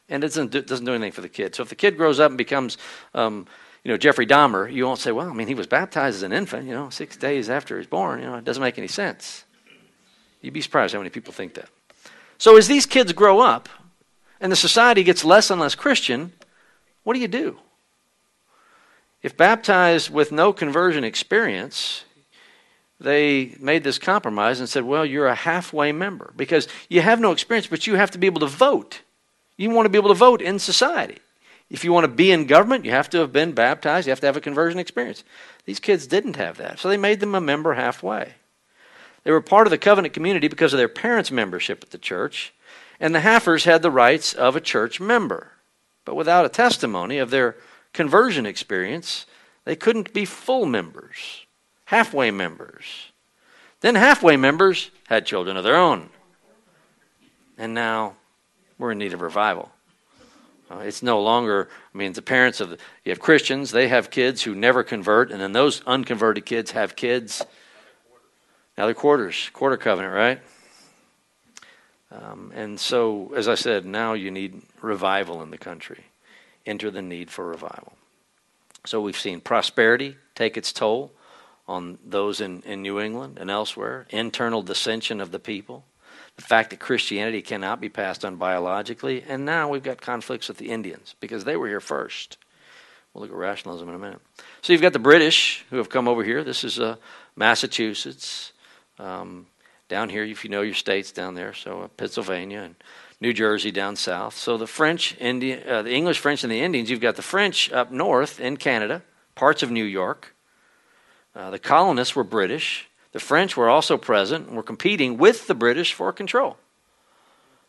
and it doesn't do, doesn't do anything for the kid. So if the kid grows up and becomes, um, you know, Jeffrey Dahmer, you won't say, well, I mean, he was baptized as an infant, you know, six days after he was born. You know, it doesn't make any sense. You'd be surprised how many people think that. So as these kids grow up and the society gets less and less Christian, what do you do? If baptized with no conversion experience, they made this compromise and said, well, you're a halfway member because you have no experience, but you have to be able to vote. You want to be able to vote in society. If you want to be in government, you have to have been baptized, you have to have a conversion experience. These kids didn't have that, so they made them a member halfway. They were part of the covenant community because of their parents' membership at the church, and the Halfers had the rights of a church member. But without a testimony of their conversion experience, they couldn't be full members, halfway members. Then halfway members had children of their own. And now we're in need of revival. Uh, it's no longer, I mean, the parents of the, you have Christians, they have kids who never convert, and then those unconverted kids have kids now they're quarters, quarter covenant, right? Um, and so, as I said, now you need revival in the country. Enter the need for revival. So we've seen prosperity take its toll on those in, in New England and elsewhere, internal dissension of the people, the fact that Christianity cannot be passed on biologically, and now we've got conflicts with the Indians because they were here first. We'll look at rationalism in a minute. So you've got the British who have come over here. This is uh, Massachusetts. Um, down here, if you know your states down there, so uh, Pennsylvania and New Jersey down south. So the French, uh, the English, French, and the Indians. You've got the French up north in Canada, parts of New York. Uh, the colonists were British. The French were also present and were competing with the British for control.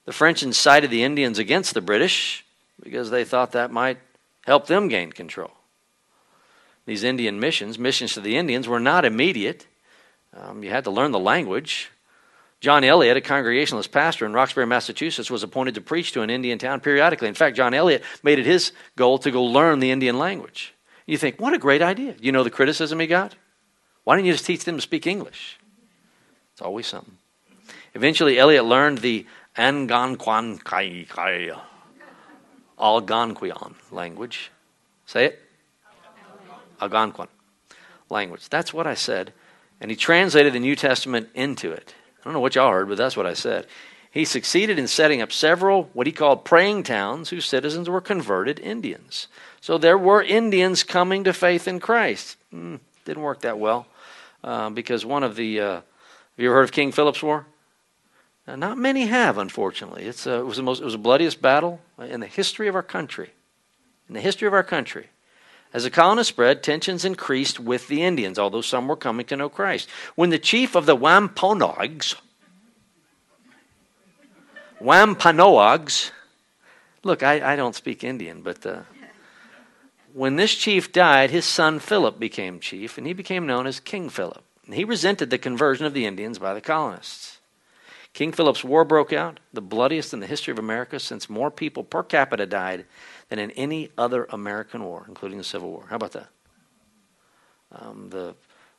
The French incited the Indians against the British because they thought that might help them gain control. These Indian missions, missions to the Indians, were not immediate. Um, you had to learn the language. John Eliot, a Congregationalist pastor in Roxbury, Massachusetts, was appointed to preach to an Indian town periodically. In fact, John Eliot made it his goal to go learn the Indian language. You think, what a great idea. You know the criticism he got? Why didn't you just teach them to speak English? It's always something. Eventually, Eliot learned the Algonquin Algonquian language. Say it? Algonquin language. That's what I said. And he translated the New Testament into it. I don't know what y'all heard, but that's what I said. He succeeded in setting up several, what he called praying towns, whose citizens were converted Indians. So there were Indians coming to faith in Christ. Mm, didn't work that well uh, because one of the. Uh, have you ever heard of King Philip's War? Now, not many have, unfortunately. It's a, it, was the most, it was the bloodiest battle in the history of our country. In the history of our country. As the colonists spread, tensions increased with the Indians, although some were coming to know Christ. When the chief of the Wampanoags, Wampanoags, look, I, I don't speak Indian, but uh, when this chief died, his son Philip became chief, and he became known as King Philip. And he resented the conversion of the Indians by the colonists. King Philip's War broke out, the bloodiest in the history of America since more people per capita died than in any other American war, including the Civil War. How about that? Um, the,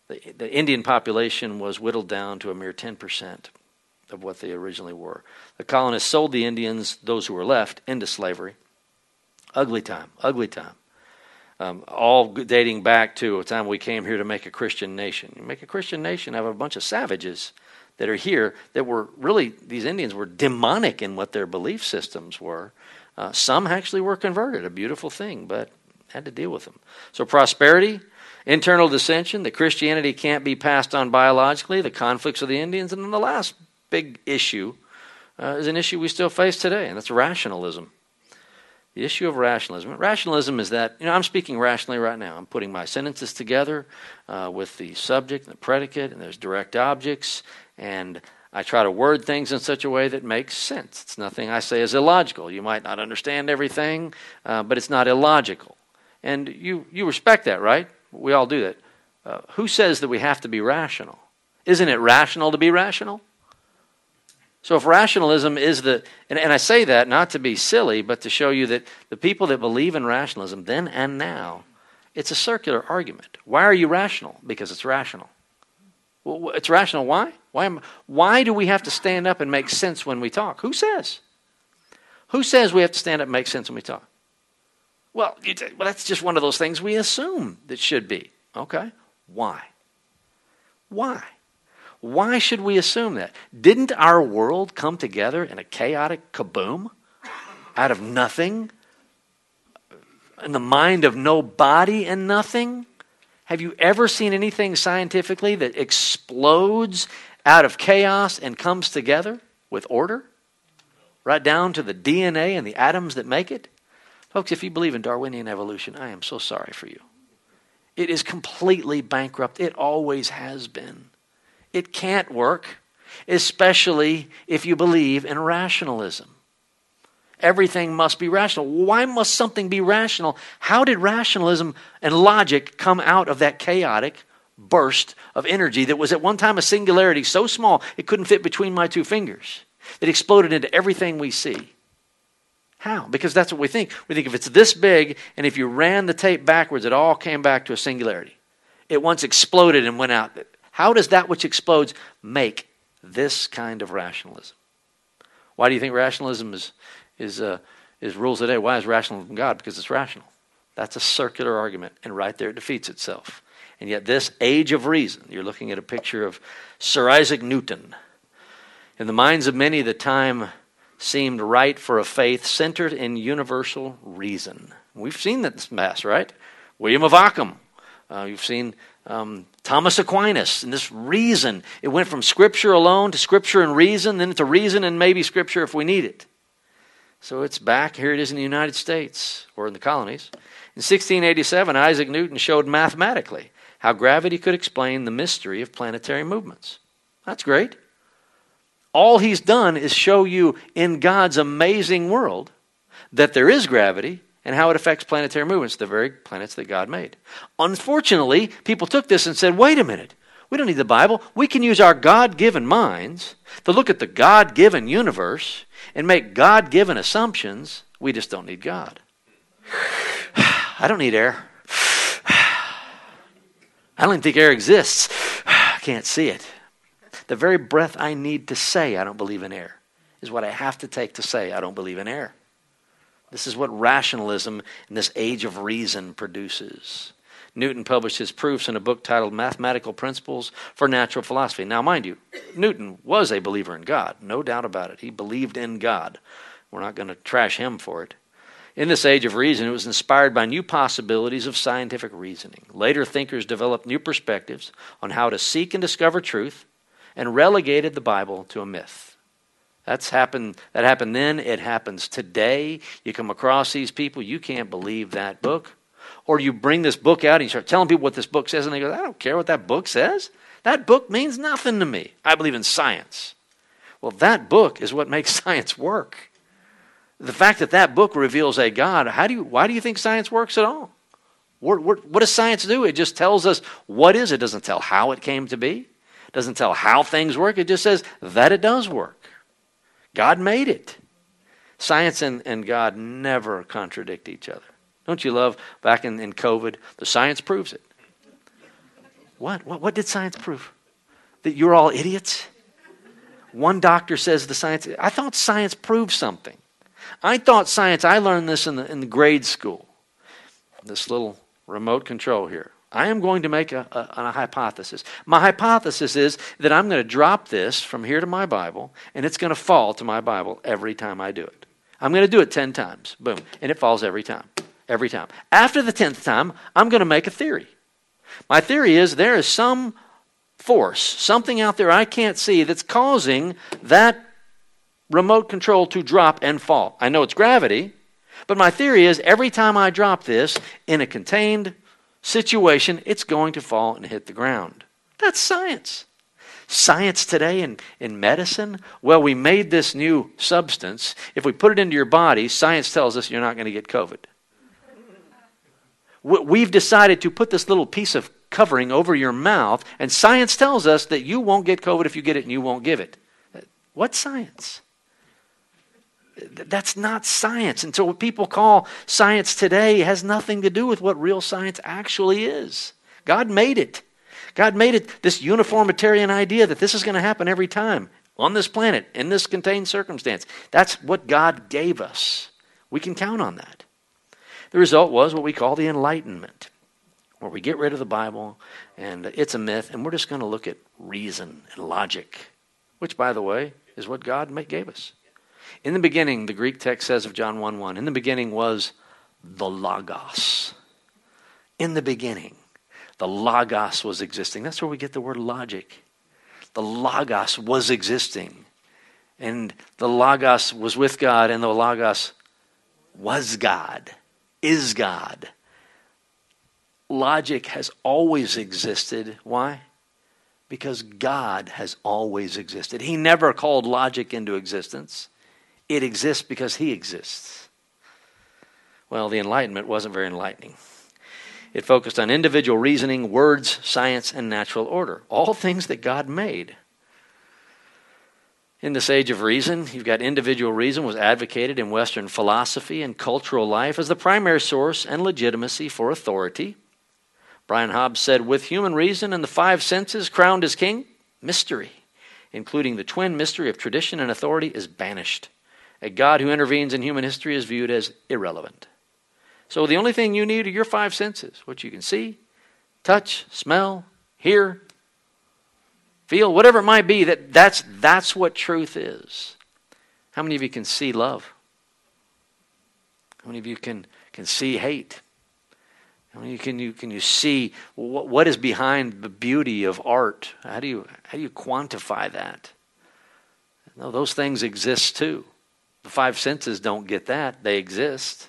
the, the Indian population was whittled down to a mere 10% of what they originally were. The colonists sold the Indians, those who were left, into slavery. Ugly time, ugly time. Um, all dating back to a time we came here to make a Christian nation. You make a Christian nation out of a bunch of savages that are here that were really, these Indians were demonic in what their belief systems were. Uh, some actually were converted, a beautiful thing, but had to deal with them. So, prosperity, internal dissension, that Christianity can't be passed on biologically, the conflicts of the Indians, and then the last big issue uh, is an issue we still face today, and that's rationalism. The issue of rationalism. Rationalism is that, you know, I'm speaking rationally right now. I'm putting my sentences together uh, with the subject and the predicate, and there's direct objects, and I try to word things in such a way that makes sense. It's nothing I say is illogical. You might not understand everything, uh, but it's not illogical. And you, you respect that, right? We all do that. Uh, who says that we have to be rational? Isn't it rational to be rational? So, if rationalism is the, and, and I say that not to be silly, but to show you that the people that believe in rationalism then and now, it's a circular argument. Why are you rational? Because it's rational. Well, it's rational. Why? Why, am, why do we have to stand up and make sense when we talk? Who says? Who says we have to stand up and make sense when we talk? Well, well, that's just one of those things we assume that should be. Okay. Why? Why? Why should we assume that? Didn't our world come together in a chaotic kaboom out of nothing? In the mind of no body and nothing? Have you ever seen anything scientifically that explodes out of chaos and comes together with order? Right down to the DNA and the atoms that make it? Folks, if you believe in Darwinian evolution, I am so sorry for you. It is completely bankrupt. It always has been. It can't work, especially if you believe in rationalism. Everything must be rational. Why must something be rational? How did rationalism and logic come out of that chaotic burst of energy that was at one time a singularity so small it couldn't fit between my two fingers? It exploded into everything we see. How? Because that's what we think. We think if it's this big and if you ran the tape backwards, it all came back to a singularity. It once exploded and went out. How does that which explodes make this kind of rationalism? Why do you think rationalism is, is, uh, is rules today? Why is rational from God? Because it's rational. That's a circular argument, and right there it defeats itself. And yet, this age of reason, you're looking at a picture of Sir Isaac Newton. In the minds of many, the time seemed right for a faith centered in universal reason. We've seen that this mass, right? William of Ockham. Uh, you've seen um, Thomas Aquinas and this reason. It went from Scripture alone to Scripture and reason, then to reason and maybe Scripture if we need it. So it's back. Here it is in the United States or in the colonies. In 1687, Isaac Newton showed mathematically how gravity could explain the mystery of planetary movements. That's great. All he's done is show you in God's amazing world that there is gravity and how it affects planetary movements, the very planets that God made. Unfortunately, people took this and said, wait a minute, we don't need the Bible. We can use our God given minds to look at the God given universe and make God given assumptions. We just don't need God. I don't need air. I don't even think air exists. I can't see it. The very breath I need to say I don't believe in air is what I have to take to say I don't believe in air. This is what rationalism in this age of reason produces. Newton published his proofs in a book titled Mathematical Principles for Natural Philosophy. Now, mind you, Newton was a believer in God, no doubt about it. He believed in God. We're not going to trash him for it. In this age of reason, it was inspired by new possibilities of scientific reasoning. Later thinkers developed new perspectives on how to seek and discover truth and relegated the Bible to a myth. That's happened. That happened then. It happens today. You come across these people, you can't believe that book. Or you bring this book out and you start telling people what this book says, and they go, I don't care what that book says. That book means nothing to me. I believe in science. Well, that book is what makes science work. The fact that that book reveals a God, how do you, why do you think science works at all? What, does science do? It just tells us what is. It doesn't tell how it came to be It doesn't tell how things work, it just says that it does work. God made it. Science and, and God never contradict each other. Don't you love back in, in COVID? The science proves it. What? what? What did science prove? That you're all idiots? One doctor says the science. I thought science proved something. I thought science, I learned this in the, in the grade school. This little remote control here. I am going to make a, a, a, hypothesis. My hypothesis is that I'm going to drop this from here to my Bible, and it's going to fall to my Bible every time I do it. I'm going to do it 10 times. Boom. And it falls every time. Every time. After the 10th time, I'm going to make a theory. My theory is there is some force, something out there I can't see that's causing that remote control to drop and fall. I know it's gravity, but my theory is every time I drop this in a contained situation, it's going to fall and hit the ground. That's science. Science today in, in medicine, well, we made this new substance. If we put it into your body, science tells us you're not going to get COVID. We've decided to put this little piece of covering over your mouth, and science tells us that you won't get COVID if you get it and you won't give it. Uh, what science? That's not science. And so, what people call science today has nothing to do with what real science actually is. God made it. God made it this uniformitarian idea that this is going to happen every time on this planet, in this contained circumstance. That's what God gave us. We can count on that. The result was what we call the Enlightenment, where we get rid of the Bible and it's a myth, and we're just going to look at reason and logic, which, by the way, is what God gave us. In the beginning, the Greek text says of John 1 1, in the beginning was the Logos. In the beginning, the Logos was existing. That's where we get the word logic. The Logos was existing. And the Logos was with God, and the Logos was God, is God. Logic has always existed. Why? Because God has always existed. He never called logic into existence. It exists because He exists. Well, the Enlightenment wasn't very enlightening. It focused on individual reasoning, words, science, and natural order. All things that God made. In this age of reason, you've got individual reason was advocated in Western philosophy and cultural life as the primary source and legitimacy for authority. Brian Hobbes said, with human reason and the five senses crowned as king, mystery, including the twin mystery of tradition and authority, is banished. A God who intervenes in human history is viewed as irrelevant. So the only thing you need are your five senses what you can see, touch, smell, hear, feel, whatever it might be. That, that's, that's what truth is. How many of you can see love? How many of you can, can see hate? How many can you can you see what, what is behind the beauty of art? How do you how do you quantify that? No, those things exist too. The five senses don't get that. They exist.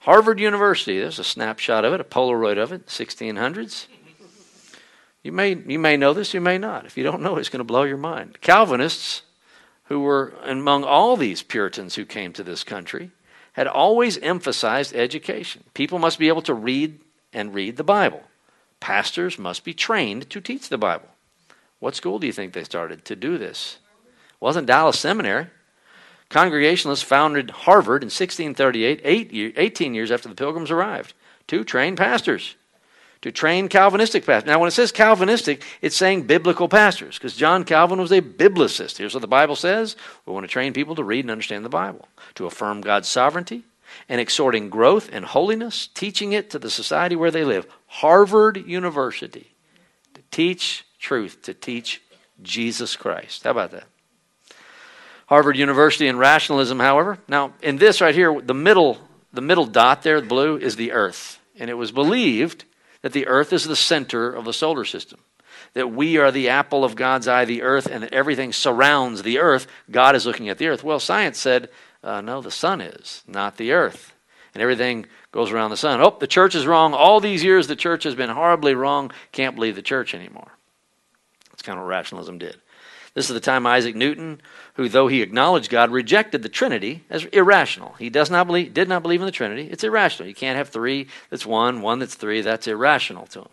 Harvard University, there's a snapshot of it, a Polaroid of it, 1600s. You may, you may know this, you may not. If you don't know, it's going to blow your mind. Calvinists, who were among all these Puritans who came to this country, had always emphasized education. People must be able to read and read the Bible. Pastors must be trained to teach the Bible. What school do you think they started to do this? It wasn't Dallas Seminary. Congregationalists founded Harvard in 1638, eight year, 18 years after the Pilgrims arrived, to train pastors, to train Calvinistic pastors. Now, when it says Calvinistic, it's saying biblical pastors, because John Calvin was a biblicist. Here's what the Bible says we want to train people to read and understand the Bible, to affirm God's sovereignty, and exhorting growth and holiness, teaching it to the society where they live. Harvard University, to teach truth, to teach Jesus Christ. How about that? Harvard University and rationalism, however. Now, in this right here, the middle, the middle dot there, the blue, is the Earth. And it was believed that the Earth is the center of the solar system. That we are the apple of God's eye, the Earth, and that everything surrounds the Earth. God is looking at the Earth. Well, science said, uh, no, the sun is, not the Earth. And everything goes around the sun. Oh, the church is wrong. All these years, the church has been horribly wrong. Can't believe the church anymore. That's kind of what rationalism did. This is the time Isaac Newton, who, though he acknowledged God, rejected the Trinity as irrational. He does not believe, did not believe in the Trinity. It's irrational. You can't have three that's one, one that's three. That's irrational to him.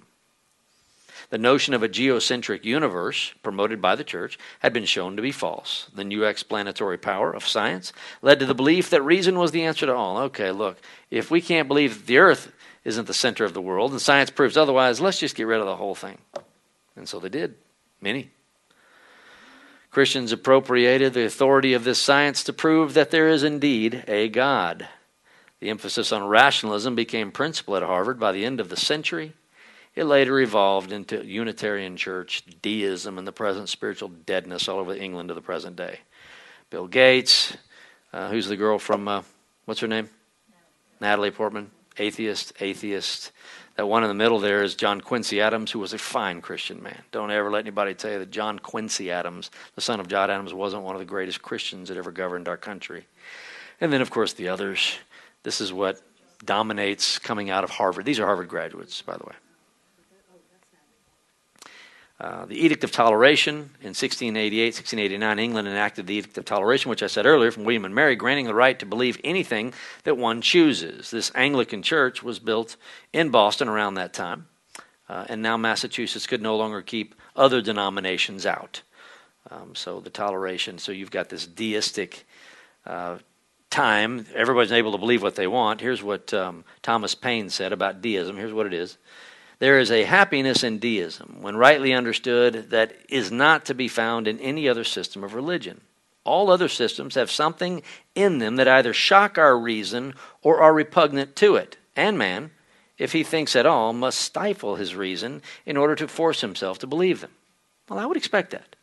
The notion of a geocentric universe, promoted by the church, had been shown to be false. The new explanatory power of science led to the belief that reason was the answer to all. Okay, look, if we can't believe the earth isn't the center of the world and science proves otherwise, let's just get rid of the whole thing. And so they did. Many. Christians appropriated the authority of this science to prove that there is indeed a God. The emphasis on rationalism became principal at Harvard by the end of the century it later evolved into Unitarian Church, deism, and the present spiritual deadness all over England to the present day. Bill Gates, uh, who's the girl from, uh, what's her name? Natalie Portman. Atheist, atheist. That one in the middle there is John Quincy Adams, who was a fine Christian man. Don't ever let anybody tell you that John Quincy Adams, the son of John Adams, wasn't one of the greatest Christians that ever governed our country. And then, of course, the others. This is what dominates coming out of Harvard. These are Harvard graduates, by the way. Uh, the Edict of Toleration in 1688, 1689, England enacted the Edict of Toleration, which I said earlier from William and Mary, granting the right to believe anything that one chooses. This Anglican church was built in Boston around that time, uh, and now Massachusetts could no longer keep other denominations out. Um, so the toleration, so you've got this deistic uh, time. Everybody's able to believe what they want. Here's what um, Thomas Paine said about deism. Here's what it is. There is a happiness in deism, when rightly understood, that is not to be found in any other system of religion. All other systems have something in them that either shock our reason or are repugnant to it. And man, if he thinks at all, must stifle his reason in order to force himself to believe them. Well, I would expect that.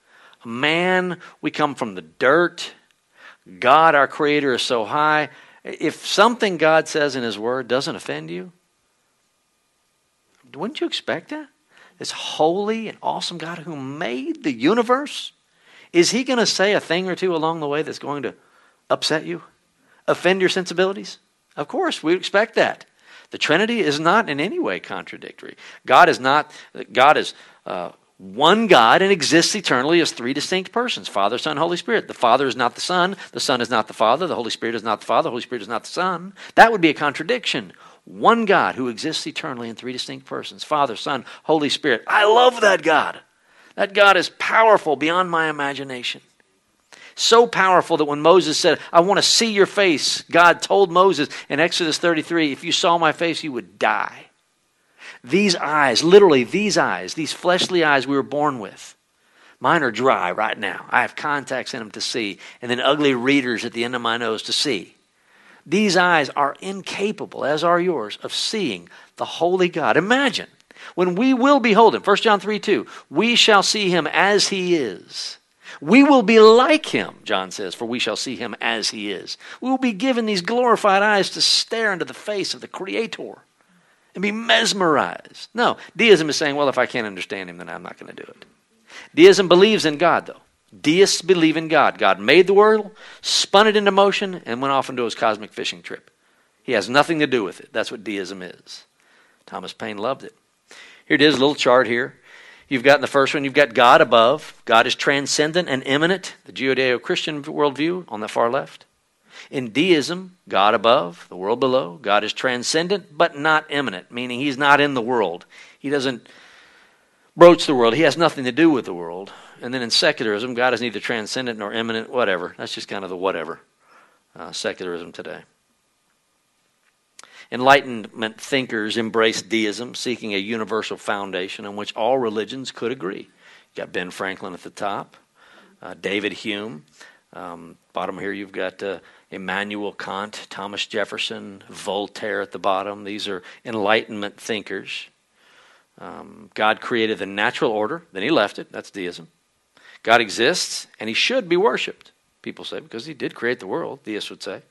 A man, we come from the dirt. God, our Creator, is so high. If something God says in His Word doesn't offend you, wouldn't you expect that? This holy and awesome God who made the universe, is he going to say a thing or two along the way that's going to upset you, offend your sensibilities? Of course, we expect that. The Trinity is not in any way contradictory. God is not, God is uh, one God and exists eternally as three distinct persons Father, Son, Holy Spirit. The Father is not the Son, the Son is not the Father, the Holy Spirit is not the Father, the Holy Spirit is not the Son. That would be a contradiction. One God who exists eternally in three distinct persons Father, Son, Holy Spirit. I love that God. That God is powerful beyond my imagination. So powerful that when Moses said, I want to see your face, God told Moses in Exodus 33, if you saw my face, you would die. These eyes, literally these eyes, these fleshly eyes we were born with, mine are dry right now. I have contacts in them to see, and then ugly readers at the end of my nose to see. These eyes are incapable, as are yours, of seeing the holy God. Imagine when we will behold him, 1 John 3 2, we shall see him as he is. We will be like him, John says, for we shall see him as he is. We will be given these glorified eyes to stare into the face of the Creator and be mesmerized. No, deism is saying, well, if I can't understand him, then I'm not going to do it. Deism believes in God, though. Deists believe in God. God made the world, spun it into motion, and went off into his cosmic fishing trip. He has nothing to do with it. That's what deism is. Thomas Paine loved it. Here it is, a little chart here. You've got in the first one, you've got God above. God is transcendent and immanent, the Judeo Christian worldview on the far left. In deism, God above, the world below. God is transcendent but not immanent, meaning he's not in the world. He doesn't broach the world, he has nothing to do with the world. And then in secularism, God is neither transcendent nor immanent, whatever. That's just kind of the whatever. Uh, secularism today. Enlightenment thinkers embrace deism, seeking a universal foundation on which all religions could agree. You got Ben Franklin at the top, uh, David Hume. Um, bottom here, you've got uh, Immanuel Kant, Thomas Jefferson, Voltaire at the bottom. These are Enlightenment thinkers. Um, God created the natural order, then he left it. That's deism. God exists and he should be worshiped, people say, because he did create the world, theists would say.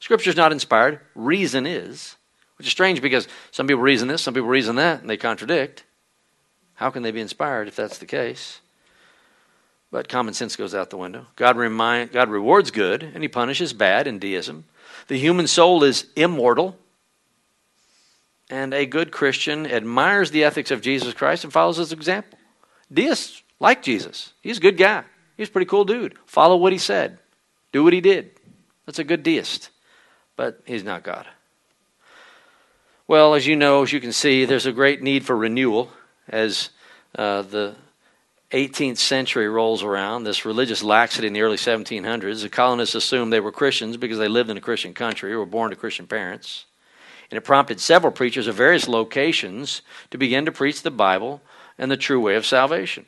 Scripture is not inspired, reason is, which is strange because some people reason this, some people reason that, and they contradict. How can they be inspired if that's the case? But common sense goes out the window. God, remind, God rewards good and he punishes bad in deism. The human soul is immortal. And a good Christian admires the ethics of Jesus Christ and follows his example. Deists like Jesus. He's a good guy. He's a pretty cool dude. Follow what he said, do what he did. That's a good deist. But he's not God. Well, as you know, as you can see, there's a great need for renewal as uh, the 18th century rolls around, this religious laxity in the early 1700s, the colonists assumed they were Christians because they lived in a Christian country or were born to Christian parents. And it prompted several preachers of various locations to begin to preach the Bible and the true way of salvation.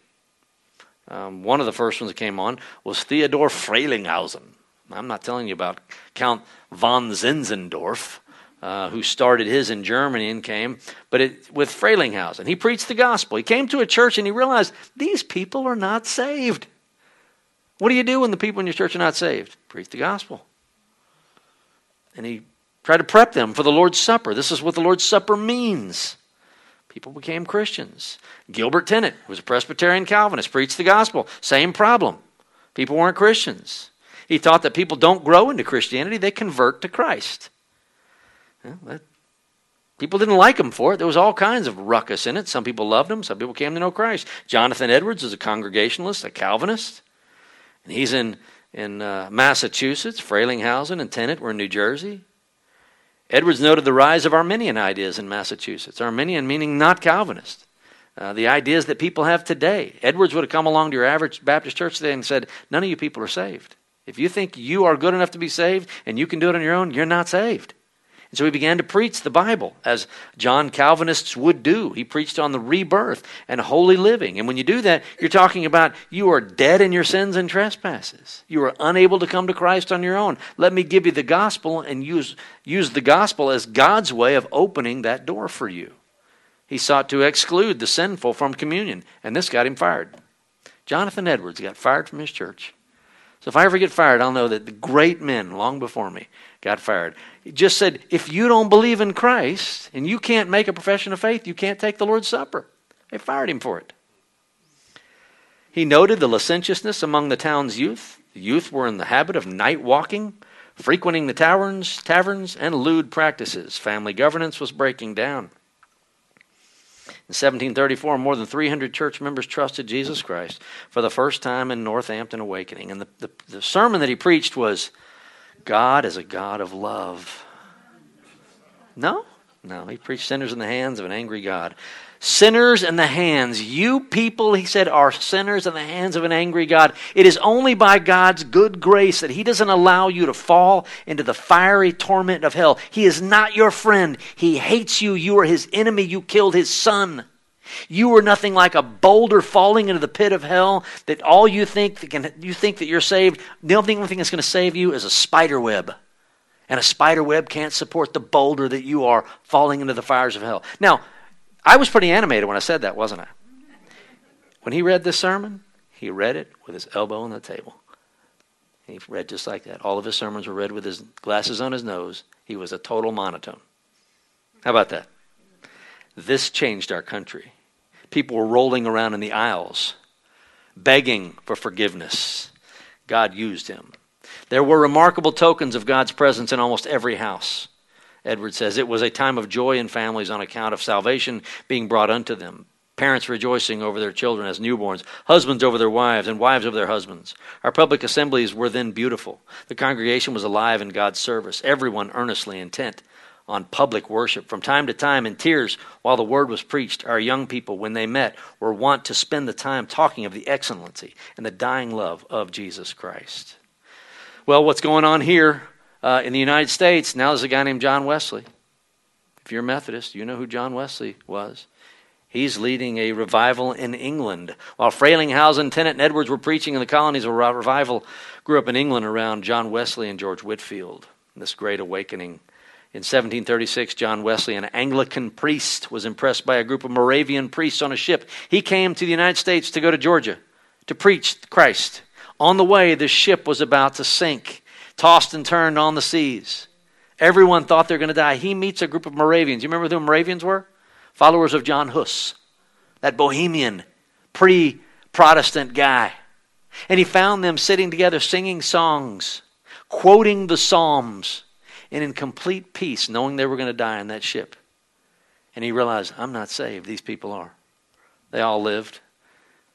Um, one of the first ones that came on was Theodor Frelinghuysen. I'm not telling you about Count von Zinzendorf, uh, who started his in Germany and came, but it, with Frelinghuysen. He preached the gospel. He came to a church and he realized these people are not saved. What do you do when the people in your church are not saved? Preach the gospel. And he tried to prep them for the Lord's Supper. This is what the Lord's Supper means. People became Christians. Gilbert Tennent was a Presbyterian Calvinist, preached the gospel. Same problem. People weren't Christians. He taught that people don't grow into Christianity, they convert to Christ. Well, that, people didn't like him for it. There was all kinds of ruckus in it. Some people loved him, some people came to know Christ. Jonathan Edwards is a Congregationalist, a Calvinist, and he's in, in uh, Massachusetts. Frelinghuysen and Tennent were in New Jersey. Edwards noted the rise of Arminian ideas in Massachusetts. Arminian meaning not Calvinist. Uh, the ideas that people have today. Edwards would have come along to your average Baptist church today and said, None of you people are saved. If you think you are good enough to be saved and you can do it on your own, you're not saved. And so he began to preach the Bible, as John Calvinists would do. He preached on the rebirth and holy living. And when you do that, you're talking about you are dead in your sins and trespasses. You are unable to come to Christ on your own. Let me give you the gospel and use, use the gospel as God's way of opening that door for you. He sought to exclude the sinful from communion, and this got him fired. Jonathan Edwards got fired from his church. So if I ever get fired, I'll know that the great men long before me got fired. He just said, if you don't believe in Christ and you can't make a profession of faith, you can't take the Lord's Supper. They fired him for it. He noted the licentiousness among the town's youth. The youth were in the habit of night walking, frequenting the taverns, taverns and lewd practices. Family governance was breaking down. In 1734, more than 300 church members trusted Jesus Christ for the first time in Northampton Awakening. And the, the, the sermon that he preached was God is a God of love. No? No, he preached sinners in the hands of an angry God. Sinners in the hands. You people, he said, are sinners in the hands of an angry God. It is only by God's good grace that he doesn't allow you to fall into the fiery torment of hell. He is not your friend. He hates you. You are his enemy. You killed his son. You are nothing like a boulder falling into the pit of hell that all you think that can, you think that you're saved. The only thing that's going to save you is a spider web. And a spider web can't support the boulder that you are falling into the fires of hell. Now, I was pretty animated when I said that, wasn't I? When he read this sermon, he read it with his elbow on the table. He read just like that. All of his sermons were read with his glasses on his nose. He was a total monotone. How about that? This changed our country. People were rolling around in the aisles, begging for forgiveness. God used him. There were remarkable tokens of God's presence in almost every house. Edward says it was a time of joy in families on account of salvation being brought unto them. Parents rejoicing over their children as newborns, husbands over their wives, and wives over their husbands. Our public assemblies were then beautiful. The congregation was alive in God's service, everyone earnestly intent on public worship. From time to time, in tears, while the word was preached, our young people, when they met, were wont to spend the time talking of the excellency and the dying love of Jesus Christ. Well, what's going on here uh, in the United States? Now there's a guy named John Wesley. If you're a Methodist, you know who John Wesley was. He's leading a revival in England. While Frelinghuysen, Tennent, and Edwards were preaching in the colonies, a revival grew up in England around John Wesley and George Whitefield. This great awakening in 1736, John Wesley, an Anglican priest, was impressed by a group of Moravian priests on a ship. He came to the United States to go to Georgia to preach Christ. On the way, the ship was about to sink, tossed and turned on the seas. Everyone thought they were going to die. He meets a group of Moravians. You remember who Moravians were? Followers of John Hus, that bohemian, pre Protestant guy. And he found them sitting together singing songs, quoting the Psalms and in complete peace, knowing they were going to die in that ship. And he realized, I'm not saved. These people are. They all lived.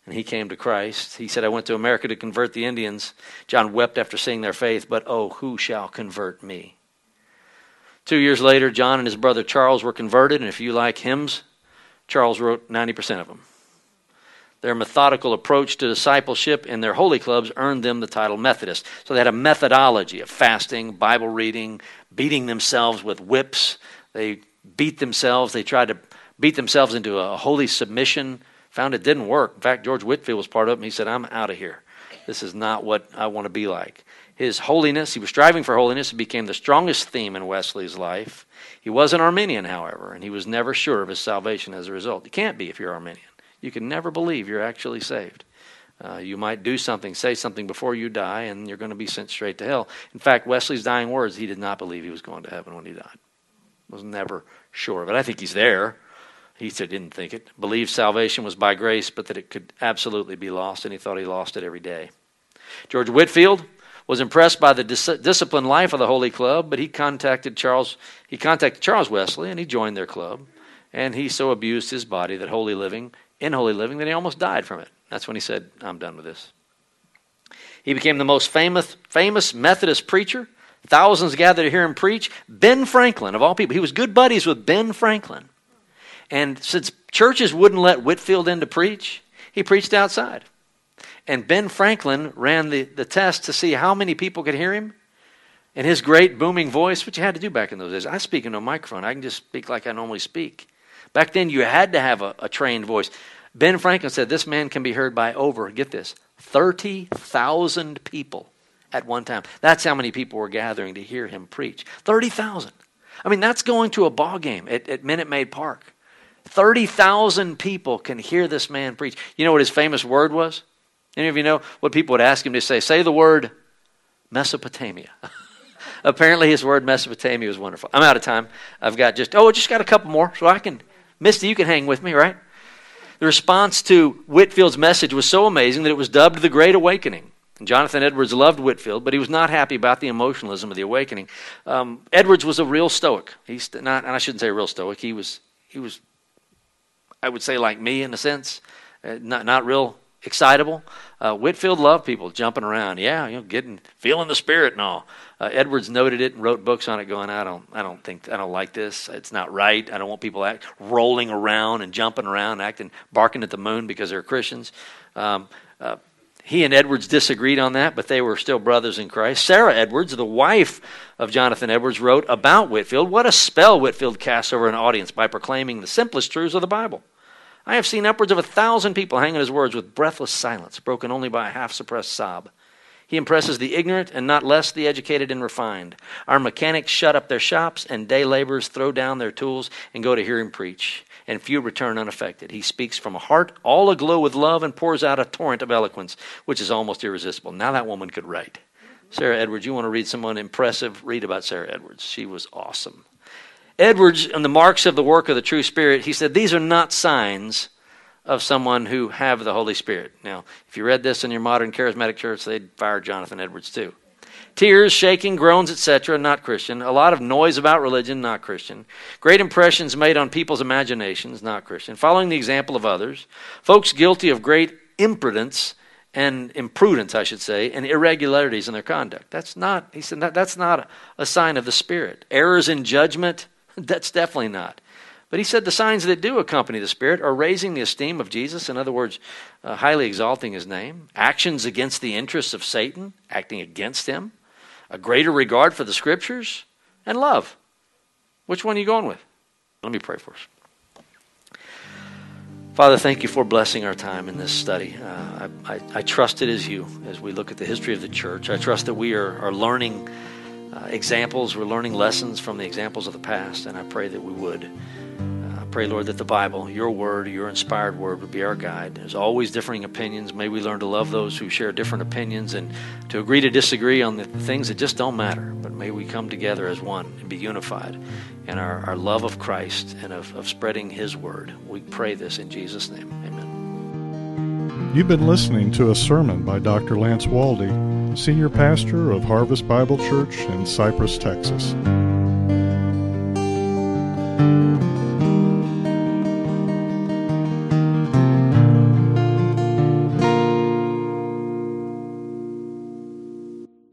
And he came to Christ. He said, I went to America to convert the Indians. John wept after seeing their faith, but oh, who shall convert me? Two years later, John and his brother Charles were converted, and if you like hymns, Charles wrote 90% of them. Their methodical approach to discipleship in their holy clubs earned them the title Methodist. So they had a methodology of fasting, Bible reading, beating themselves with whips. They beat themselves. They tried to beat themselves into a holy submission. Found it didn't work. In fact, George Whitefield was part of it, and he said, I'm out of here. This is not what I want to be like. His holiness, he was striving for holiness, it became the strongest theme in Wesley's life. He was an Arminian, however, and he was never sure of his salvation as a result. You can't be if you're Arminian. You can never believe you're actually saved. Uh, you might do something, say something before you die, and you're going to be sent straight to hell. In fact, Wesley's dying words, he did not believe he was going to heaven when he died. Was never sure of it. I think he's there. He said he didn't think it. Believed salvation was by grace, but that it could absolutely be lost, and he thought he lost it every day. George Whitefield was impressed by the dis- disciplined life of the Holy Club, but he contacted Charles. He contacted Charles Wesley, and he joined their club. And he so abused his body that holy living in holy living that he almost died from it. That's when he said, I'm done with this. He became the most famous, famous Methodist preacher. Thousands gathered to hear him preach. Ben Franklin, of all people, he was good buddies with Ben Franklin. And since churches wouldn't let Whitefield in to preach, he preached outside. And Ben Franklin ran the, the test to see how many people could hear him. And his great booming voice, which you had to do back in those days. I speak into a microphone. I can just speak like I normally speak. Back then, you had to have a, a trained voice. Ben Franklin said this man can be heard by over, get this, 30,000 people at one time. That's how many people were gathering to hear him preach. 30,000. I mean, that's going to a ball game at, at Minute Maid Park. 30,000 people can hear this man preach. You know what his famous word was? Any of you know what people would ask him to say? Say the word Mesopotamia. Apparently, his word Mesopotamia was wonderful. I'm out of time. I've got just, oh, just got a couple more, so I can Misty, you can hang with me, right? The response to Whitefield's message was so amazing that it was dubbed the Great Awakening. And Jonathan Edwards loved Whitefield, but he was not happy about the emotionalism of the awakening. Um, Edwards was a real stoic. He's not, and I shouldn't say real stoic. He was, he was, I would say, like me in a sense, uh, not not real excitable. Uh, Whitefield loved people jumping around. Yeah, you know, getting feeling the spirit and all. Uh, Edwards noted it and wrote books on it, going, "I don't, I don't think, I don't like this. It's not right. I don't want people act, rolling around and jumping around, acting, barking at the moon because they're Christians." Um, uh, he and Edwards disagreed on that, but they were still brothers in Christ. Sarah Edwards, the wife of Jonathan Edwards, wrote about Whitefield What a spell Whitefield casts over an audience by proclaiming the simplest truths of the Bible. I have seen upwards of a thousand people hang on his words with breathless silence, broken only by a half suppressed sob. He impresses the ignorant and not less the educated and refined. Our mechanics shut up their shops, and day laborers throw down their tools and go to hear him preach, and few return unaffected. He speaks from a heart all aglow with love and pours out a torrent of eloquence, which is almost irresistible. Now that woman could write. Sarah Edwards, you want to read someone impressive? Read about Sarah Edwards. She was awesome. Edwards, on the marks of the work of the true Spirit, he said, These are not signs of someone who have the Holy Spirit. Now, if you read this in your modern charismatic church, they'd fire Jonathan Edwards too. Tears, shaking, groans, etc., not Christian. A lot of noise about religion, not Christian. Great impressions made on people's imaginations, not Christian. Following the example of others. Folks guilty of great imprudence and imprudence, I should say, and irregularities in their conduct. That's not, he said, that, that's not a sign of the Spirit. Errors in judgment, that's definitely not. But he said the signs that do accompany the Spirit are raising the esteem of Jesus, in other words, uh, highly exalting his name, actions against the interests of Satan, acting against him, a greater regard for the Scriptures, and love. Which one are you going with? Let me pray for us. Father, thank you for blessing our time in this study. Uh, I, I, I, trust it is you as we look at the history of the church. I trust that we are, are learning uh, examples, we're learning lessons from the examples of the past, and I pray that we would pray, Lord, that the Bible, your word, your inspired word, would be our guide. There's always differing opinions. May we learn to love those who share different opinions and to agree to disagree on the things that just don't matter. But may we come together as one and be unified in our, our love of Christ and of, of spreading his word. We pray this in Jesus' name. Amen. You've been listening to a sermon by Dr. Lance Waldie, Senior Pastor of Harvest Bible Church in Cypress, Texas.